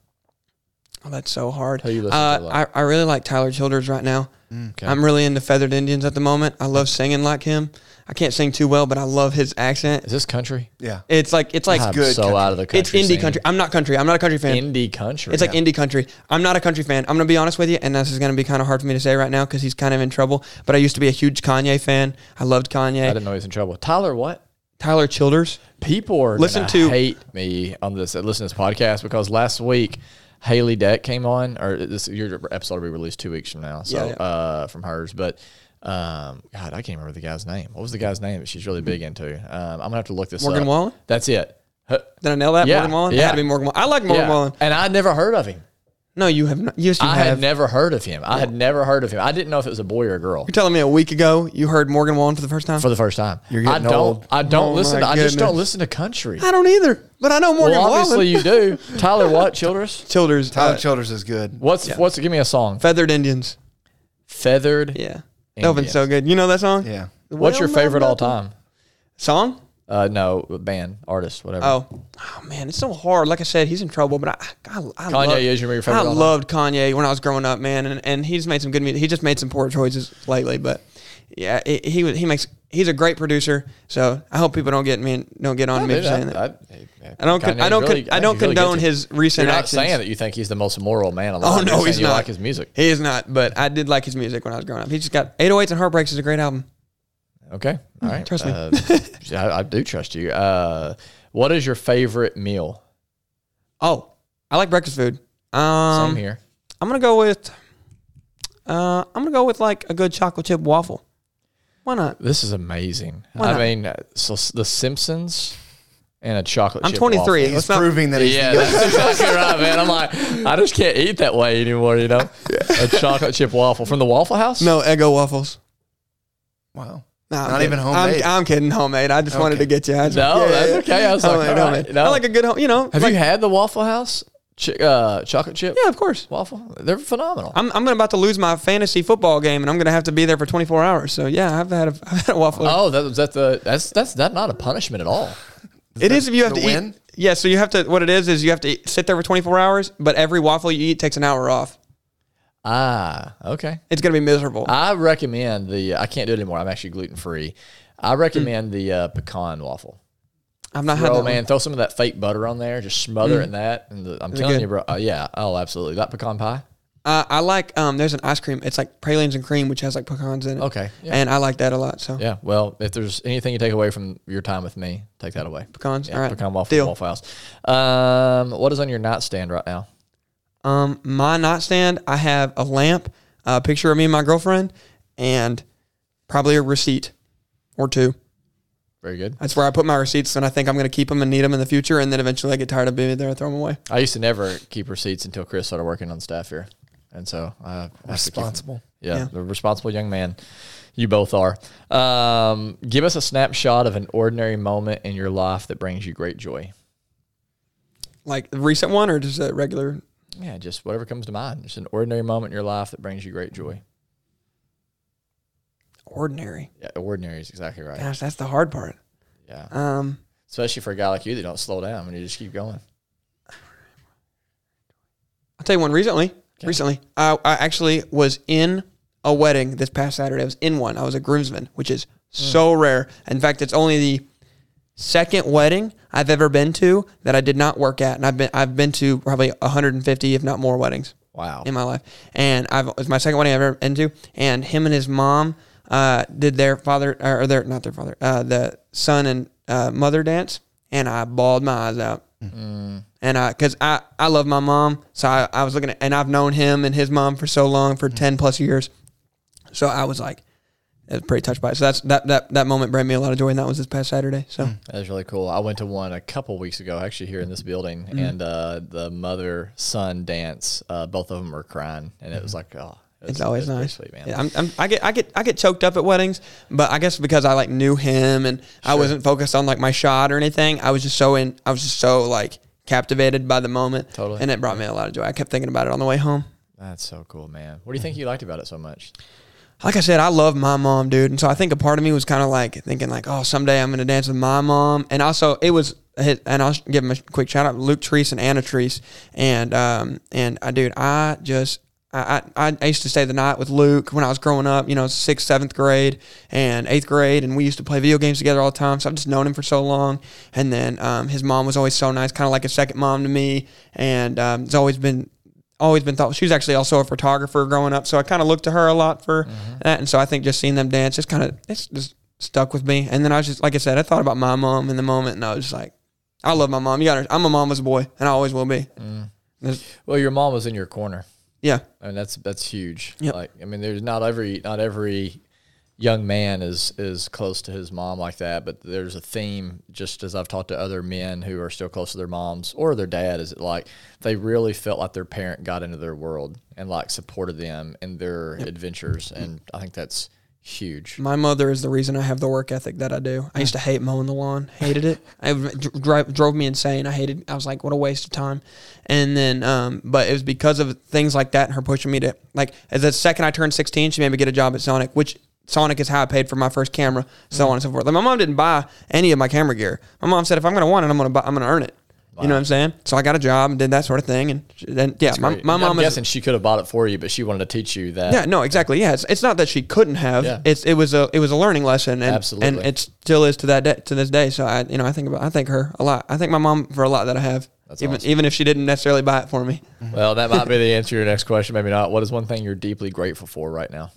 Oh, that's so hard.
Who you listen
uh,
to?
I, I really like Tyler Childers right now.
Okay.
I'm really into Feathered Indians at the moment. I love singing like him. I can't sing too well, but I love his accent.
Is this country?
Yeah.
It's like it's like
I'm
good
so
country.
out of the country.
it's indie
scene.
country. I'm not country. I'm not a country fan.
Indie country.
it's like indie country. I'm not a country fan. I'm gonna be honest with you, and this is gonna be kind of hard for me to say right now because he's kind of in trouble. But I used to be a huge Kanye fan. I loved Kanye.
I didn't know he was in trouble. Tyler, what?
Tyler Childers.
People are
Listen
gonna hate me on this. Listen to this podcast because last week Haley Deck came on, or this your episode will be released two weeks from now. So
Yeah, yeah.
uh, from hers, but um, God, I can't remember the guy's name. What was the guy's name that she's really big into? Um, I'm gonna have to look this
Morgan
up.
Wallen?
That's it.
Did I nail that?
Yeah,
Morgan Wallen.
Yeah.
had to be Morgan Wallen. I like Morgan
yeah.
Wallen.
and I'd never heard of him.
No, you have not. Yes, you
I
have.
had never heard of him. I had never heard of him. I didn't know if it was a boy or a girl
You're telling me a week ago you heard Morgan Wallen for the first time?
for the first time.
You're
I
getting
don't.
old.
I don't
Oh,
listen.
my
I just don't
goodness.
listen to country.
I don't either, but I know Morgan
Well,
Wallen.
obviously you do. Tyler, what? Childress.
Childers,
Tyler
uh,
Childers is good.
What's what's? Give me a song.
Feathered Indians.
Feathered.
Yeah, Delvin's
Indians.
so good. You know that song?
Yeah.
What's your
Well,
favorite all
nothing.
time?
Song?
Uh, no, band, artist, whatever.
Oh, oh man, it's so hard. Like I said, he's in trouble, but I, I, I
Kanye
love,
is your favorite
I loved Kanye when I was growing up, man, and, and he's made some good music. He just made some poor choices lately, but yeah, he he, was- he makes he's a great producer. So I hope people don't get me don't get on me for saying that.
I,
I don't. Con- I don't.
really-
con- I don't
really
condone his recent
You're not
actions.
saying that you think he's the most moral man alive.
Oh no, he's
you
not.
like his music.
He is not. But I did like his music when I was growing up. He just got 808s and Heartbreaks is a great album.
Okay, all right.
trust me.
Uh, yeah, I, I do trust you. Uh, what is your favorite meal?
Oh, I like breakfast food. Um,
Same here.
I'm gonna go with. Uh, I'm gonna go with like a good chocolate chip waffle. Why not?
This is amazing.
Why
I
not?
mean, uh, so The Simpsons and a chocolate.
I'm
chip
23.
waffle.
He's
not-
proving that he's
Yeah, that's exactly right, man. I'm like, I just can't eat that way anymore. You know, a chocolate chip waffle from the Waffle House.
No Eggo waffles.
Wow.
Nah, I'm
Not
kidding.
even homemade.
I'm, I'm kidding, homemade. I just wanted to get you. I just,
No, that's okay. I was like,
homemade,
all right, no.
I like a good home. You know,
Have
like-
you had the Waffle House chi- uh, chocolate chip
Yeah, of course.
waffle? They're phenomenal.
I'm, I'm about to lose my fantasy football game, and I'm going to have to be there for 24 hours. So yeah, I've had a, I've had a waffle.
oh, that was that the that's that's that's not a punishment at all.
it is if you have
the
to
win?
eat. Yeah, so you have to. What it is is you have to eat, sit there for 24 hours, but every waffle you eat takes an hour off.
Ah, okay.
It's going to be miserable.
I recommend the. I can't do it anymore. I'm actually gluten free. I recommend the uh, pecan waffle.
I've not had
Bro, man,
One.
throw some of that fake butter on there. Just smother it in that. And the, I'm telling
good?
you, bro. Uh, yeah. Oh, absolutely. That pecan pie.
Uh, I like. Um, there's an ice cream. It's like pralines and cream, which has like pecans in it.
Okay. Yeah.
And I like that a lot. So
yeah. Well, if there's anything you take away from your time with me, take that away.
pecans.
Yeah,
All right.
pecan waffle,
Deal.
waffle house. Um, what is on your nightstand right now?
Um, my nightstand, I have a lamp, a picture of me and my girlfriend, and probably a receipt or two.
Very good.
That's where I put my receipts, and I think I'm going to keep them and need them in the future. And then eventually I get tired of being there, I throw them away.
I used to never keep receipts until Chris started working on staff here, and so I have to keep them.
Responsible.
Yeah,
Yeah.
the responsible young man. You both are. Um, give us a snapshot of an ordinary moment in your life that brings you great joy.
Like the recent one, or just a regular.
Yeah, just whatever comes to mind. Just an ordinary moment in your life that brings you great joy.
Ordinary.
Yeah, ordinary is exactly right.
Gosh, that's the hard part.
Yeah,
Um,
especially for a guy like you that don't slow down and you just keep going.
I'll tell you one recently. Recently, I, I actually was in a wedding this past Saturday. I was in one. I was a groomsman, which is so rare. In fact, it's only the second wedding I've ever been to that I did not work at, and I've been I've been to probably 150, if not more, weddings
Wow.
in my life. And I've it was my second wedding I've ever been to, and him and his mom uh, did their father or their not their father, uh, the son and uh, mother dance, and I bawled my eyes out. And I, cause I, I love my mom. So I, I was looking at, and I've known him and his mom for so long, for 10 plus years. So I was like, I was pretty touched by it. So that's, that, that, that moment brought me a lot of joy. And that was this past Saturday. So
That was really cool. I went to one a couple weeks ago, actually here in this building,
Mm-hmm.
and uh, the mother son dance. Uh, both of them were crying, and it was like, oh, it was-
it's always
it
nice.
sweet, man.
Yeah, I'm, I'm, I get, I get, I get choked up at weddings, but I guess because I like knew him and I wasn't focused on like my shot or anything. I was just so in, I was just so like captivated by the moment.
Totally.
And it brought me a lot of joy. I kept thinking about it on the way home.
That's so cool, man. What do you think you liked about it so much?
Like I said, I love my mom, dude. And so I think a part of me was kind of like thinking like, oh, someday I'm going to dance with my mom. And also it was, and I'll give them a quick shout out, Luke Treese and Anna Treese. And, um, and I, dude, I just, I, I, I used to stay the night with Luke when I was growing up, you know, sixth, seventh grade and eighth grade. And we used to play video games together all the time. So I've just known him for so long. And then, um, his mom was always so nice, kind of like a second mom to me. And, um, it's always been, always been thought she was actually also a photographer growing up, so I kind of looked to her a lot for mm-hmm. that. And so I think just seeing them dance just kind of it's just stuck with me. And then I was just like I said, I thought about my mom in the moment, and I was just like, I love my mom. You got I'm a mama's boy, and I always will be. Mm. There's-
Well, your mom was in your corner.
Yeah,
I mean, that's that's huge.
Yep.
Like, I mean, there's not every not every young man is is close to his mom like that, but there's a theme. Just as I've talked to other men who are still close to their moms or their dad, is it like they really felt like their parent got into their world and like supported them in their adventures, and I think that's huge.
my mother is the reason I have the work ethic that I do. I used to hate mowing the lawn, hated it. I drove me insane. I hated. I was like, what a waste of time. And then, um, but it was because of things like that and her pushing me to like. As the second I turned 16, she made me get a job at Sonic, which Sonic is how I paid for my first camera, so mm. on and so forth. Like my mom didn't buy any of my camera gear. My mom said, if I'm gonna want it, I'm gonna buy, I'm gonna earn it. You know what I'm saying? So I got a job and did that sort of thing, and then yeah, my, my
I'm
mom is
guessing she could have bought it for you, but she wanted to teach you that.
yeah, no, exactly. Yeah, it's, it's not that she couldn't have.
Yeah.
It's it was a it was a learning lesson, and
Absolutely.
and it still is to that day, to this day. So I you know I think about I thank her a lot. I thank my mom for a lot that I have,
That's
even
awesome.
even if she didn't necessarily buy it for me.
Well, that might be the answer to your next question. Maybe not. What is one thing you're deeply grateful for right now?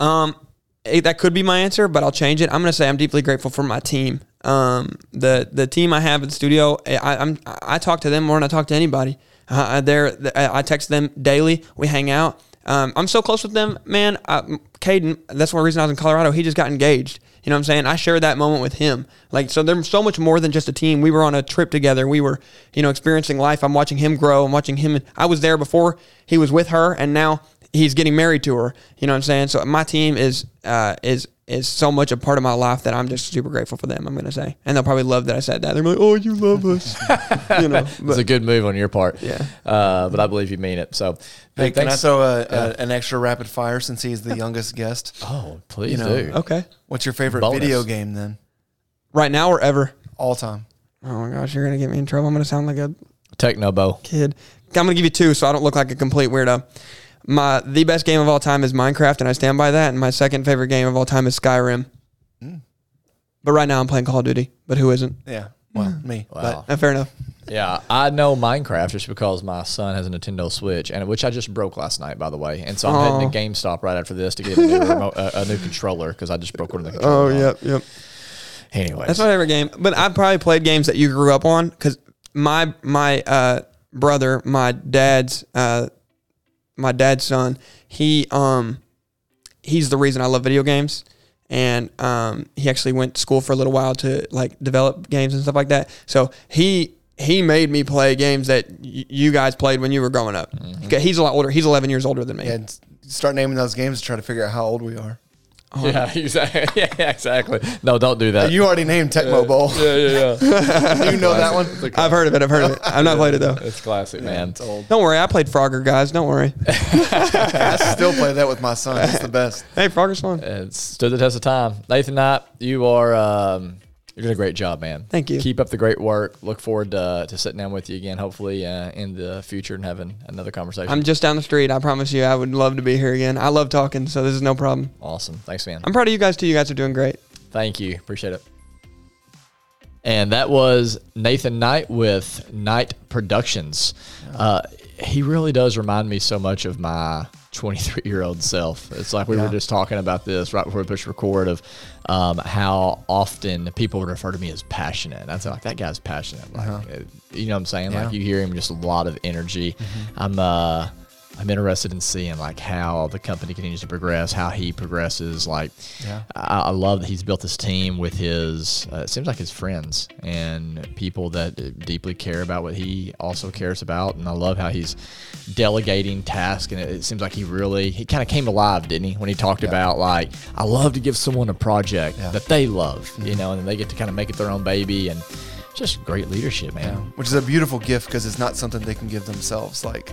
Um, that could be my answer, but I'll change it. I'm gonna say I'm deeply grateful for my team. Um, the the team I have at the studio, I, I'm I talk to them more than I talk to anybody. Uh, they're I text them daily. We hang out, Um, I'm so close with them, man. Uh, Caden, that's one reason I was in Colorado. He just got engaged. You know what I'm saying? I shared that moment with him. Like, so they're so much more than just a team. We were on a trip together. We were, you know, experiencing life. I'm watching him grow. I'm watching him. I was there before he was with her, and now he's getting married to her. You know what I'm saying? So my team is uh, is is so much a part of my life that I'm just super grateful for them. I'm gonna say, and they'll probably love that I said that. They're like, "Oh, you love us," you know.
it's a good move on your part.
Yeah.
Uh, but I believe you mean it. So,
Hey, can I throw a, a, an extra rapid fire since he's the youngest guest?
Oh, please
You know,
do.
okay,
What's your favorite
Bonus.
video game then?
right now or ever.
All time.
Oh my gosh, you're gonna get me in trouble. I'm gonna sound like a
Tecmo Bowl.
kid. I'm gonna give you two, so I don't look like a complete weirdo. My the best game of all time is Minecraft, and I stand by that. And my second favorite game of all time is Skyrim. But right now I'm playing Call of Duty. But who isn't?
Yeah. Well, me.
Wow.
Uh, fair enough.
Yeah, I know Minecraft just because my son has a Nintendo Switch, and which I just broke last night, by the way. And so I'm
Aw.
heading to GameStop right after this to get a new, remote, uh, a new controller because I just broke one of the controllers.
Oh
controllers.
yep, yep.
Anyways,
That's my favorite game. But I've probably played games that you grew up on because my my uh, brother, my dad's uh, my dad's son, he um he's the reason I love video games. And um, he actually went to school for a little while to like develop games and stuff like that. So he he made me play games that y- you guys played when you were growing up. Okay, He's a lot older. He's 11 years older than me.
Yeah, start naming those games to try to figure out how old we are.
Yeah, exactly. Yeah, exactly. No, don't do that.
You already named Tecmo Bowl.
yeah, yeah, yeah.
you know that one?
I've heard of it. I've heard of it. I've not played it though.
it's classic, man.
It's old.
Don't worry, I played Frogger, guys. Don't worry.
I still play that with my son. It's the best.
Hey, Frogger's fun.
It stood the test of time. Nathan Knight, you are um, you're doing a great job, man.
Thank you.
Keep up the great work. Look forward to, to sitting down with you again, hopefully uh, in the future and having another conversation.
I'm just down the street. I promise you, I would love to be here again. I love talking, so this is no problem.
awesome. Thanks, man.
I'm proud of you guys too. You guys are doing great.
Thank you. Appreciate it. And that was Nathan Knight with Knight Productions. Uh, he really does remind me so much of my 23 year old self. It's like we were just talking about this right before we pushed record of um, how often people would refer to me as passionate. And I'd say, like, that guy's passionate. Like, uh, you know what I'm saying? Like, you hear him just a lot of energy. I'm, uh, I'm interested in seeing like how the company continues to progress, how he progresses. Like,
Yeah.
I, I love that he's built this team with his. Uh, it seems like his friends and people that deeply care about what he also cares about. And I love how he's delegating tasks. And it, it seems like he really he kind of came alive, didn't he? When he talked about like, I love to give someone a project
Yeah.
that they love, you know, and they get to kind of make it their own baby and. Just great leadership, man.
Which is a beautiful gift because it's not something they can give themselves. Like,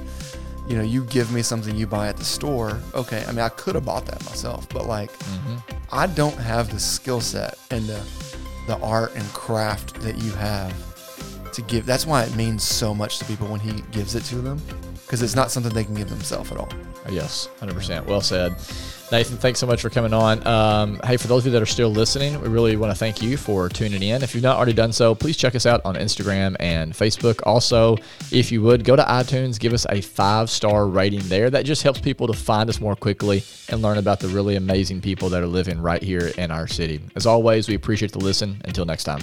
you know, you give me something you buy at the store. Okay, I mean, I could have bought that myself, but like, mm-hmm. I don't have the skill set and the, the art and craft that you have to give. That's why it means so much to people when he gives it to them because it's not something they can give themselves at all.
Yes, 100%. Well said. Nathan, thanks so much for coming on. Um, hey, for those of you that are still listening, we really want to thank you for tuning in. If you've not already done so, please check us out on Instagram and Facebook. Also, if you would, go to iTunes, give us a five star rating there. That just helps people to find us more quickly and learn about the really amazing people that are living right here in our city. As always, we appreciate the listen. Until next time.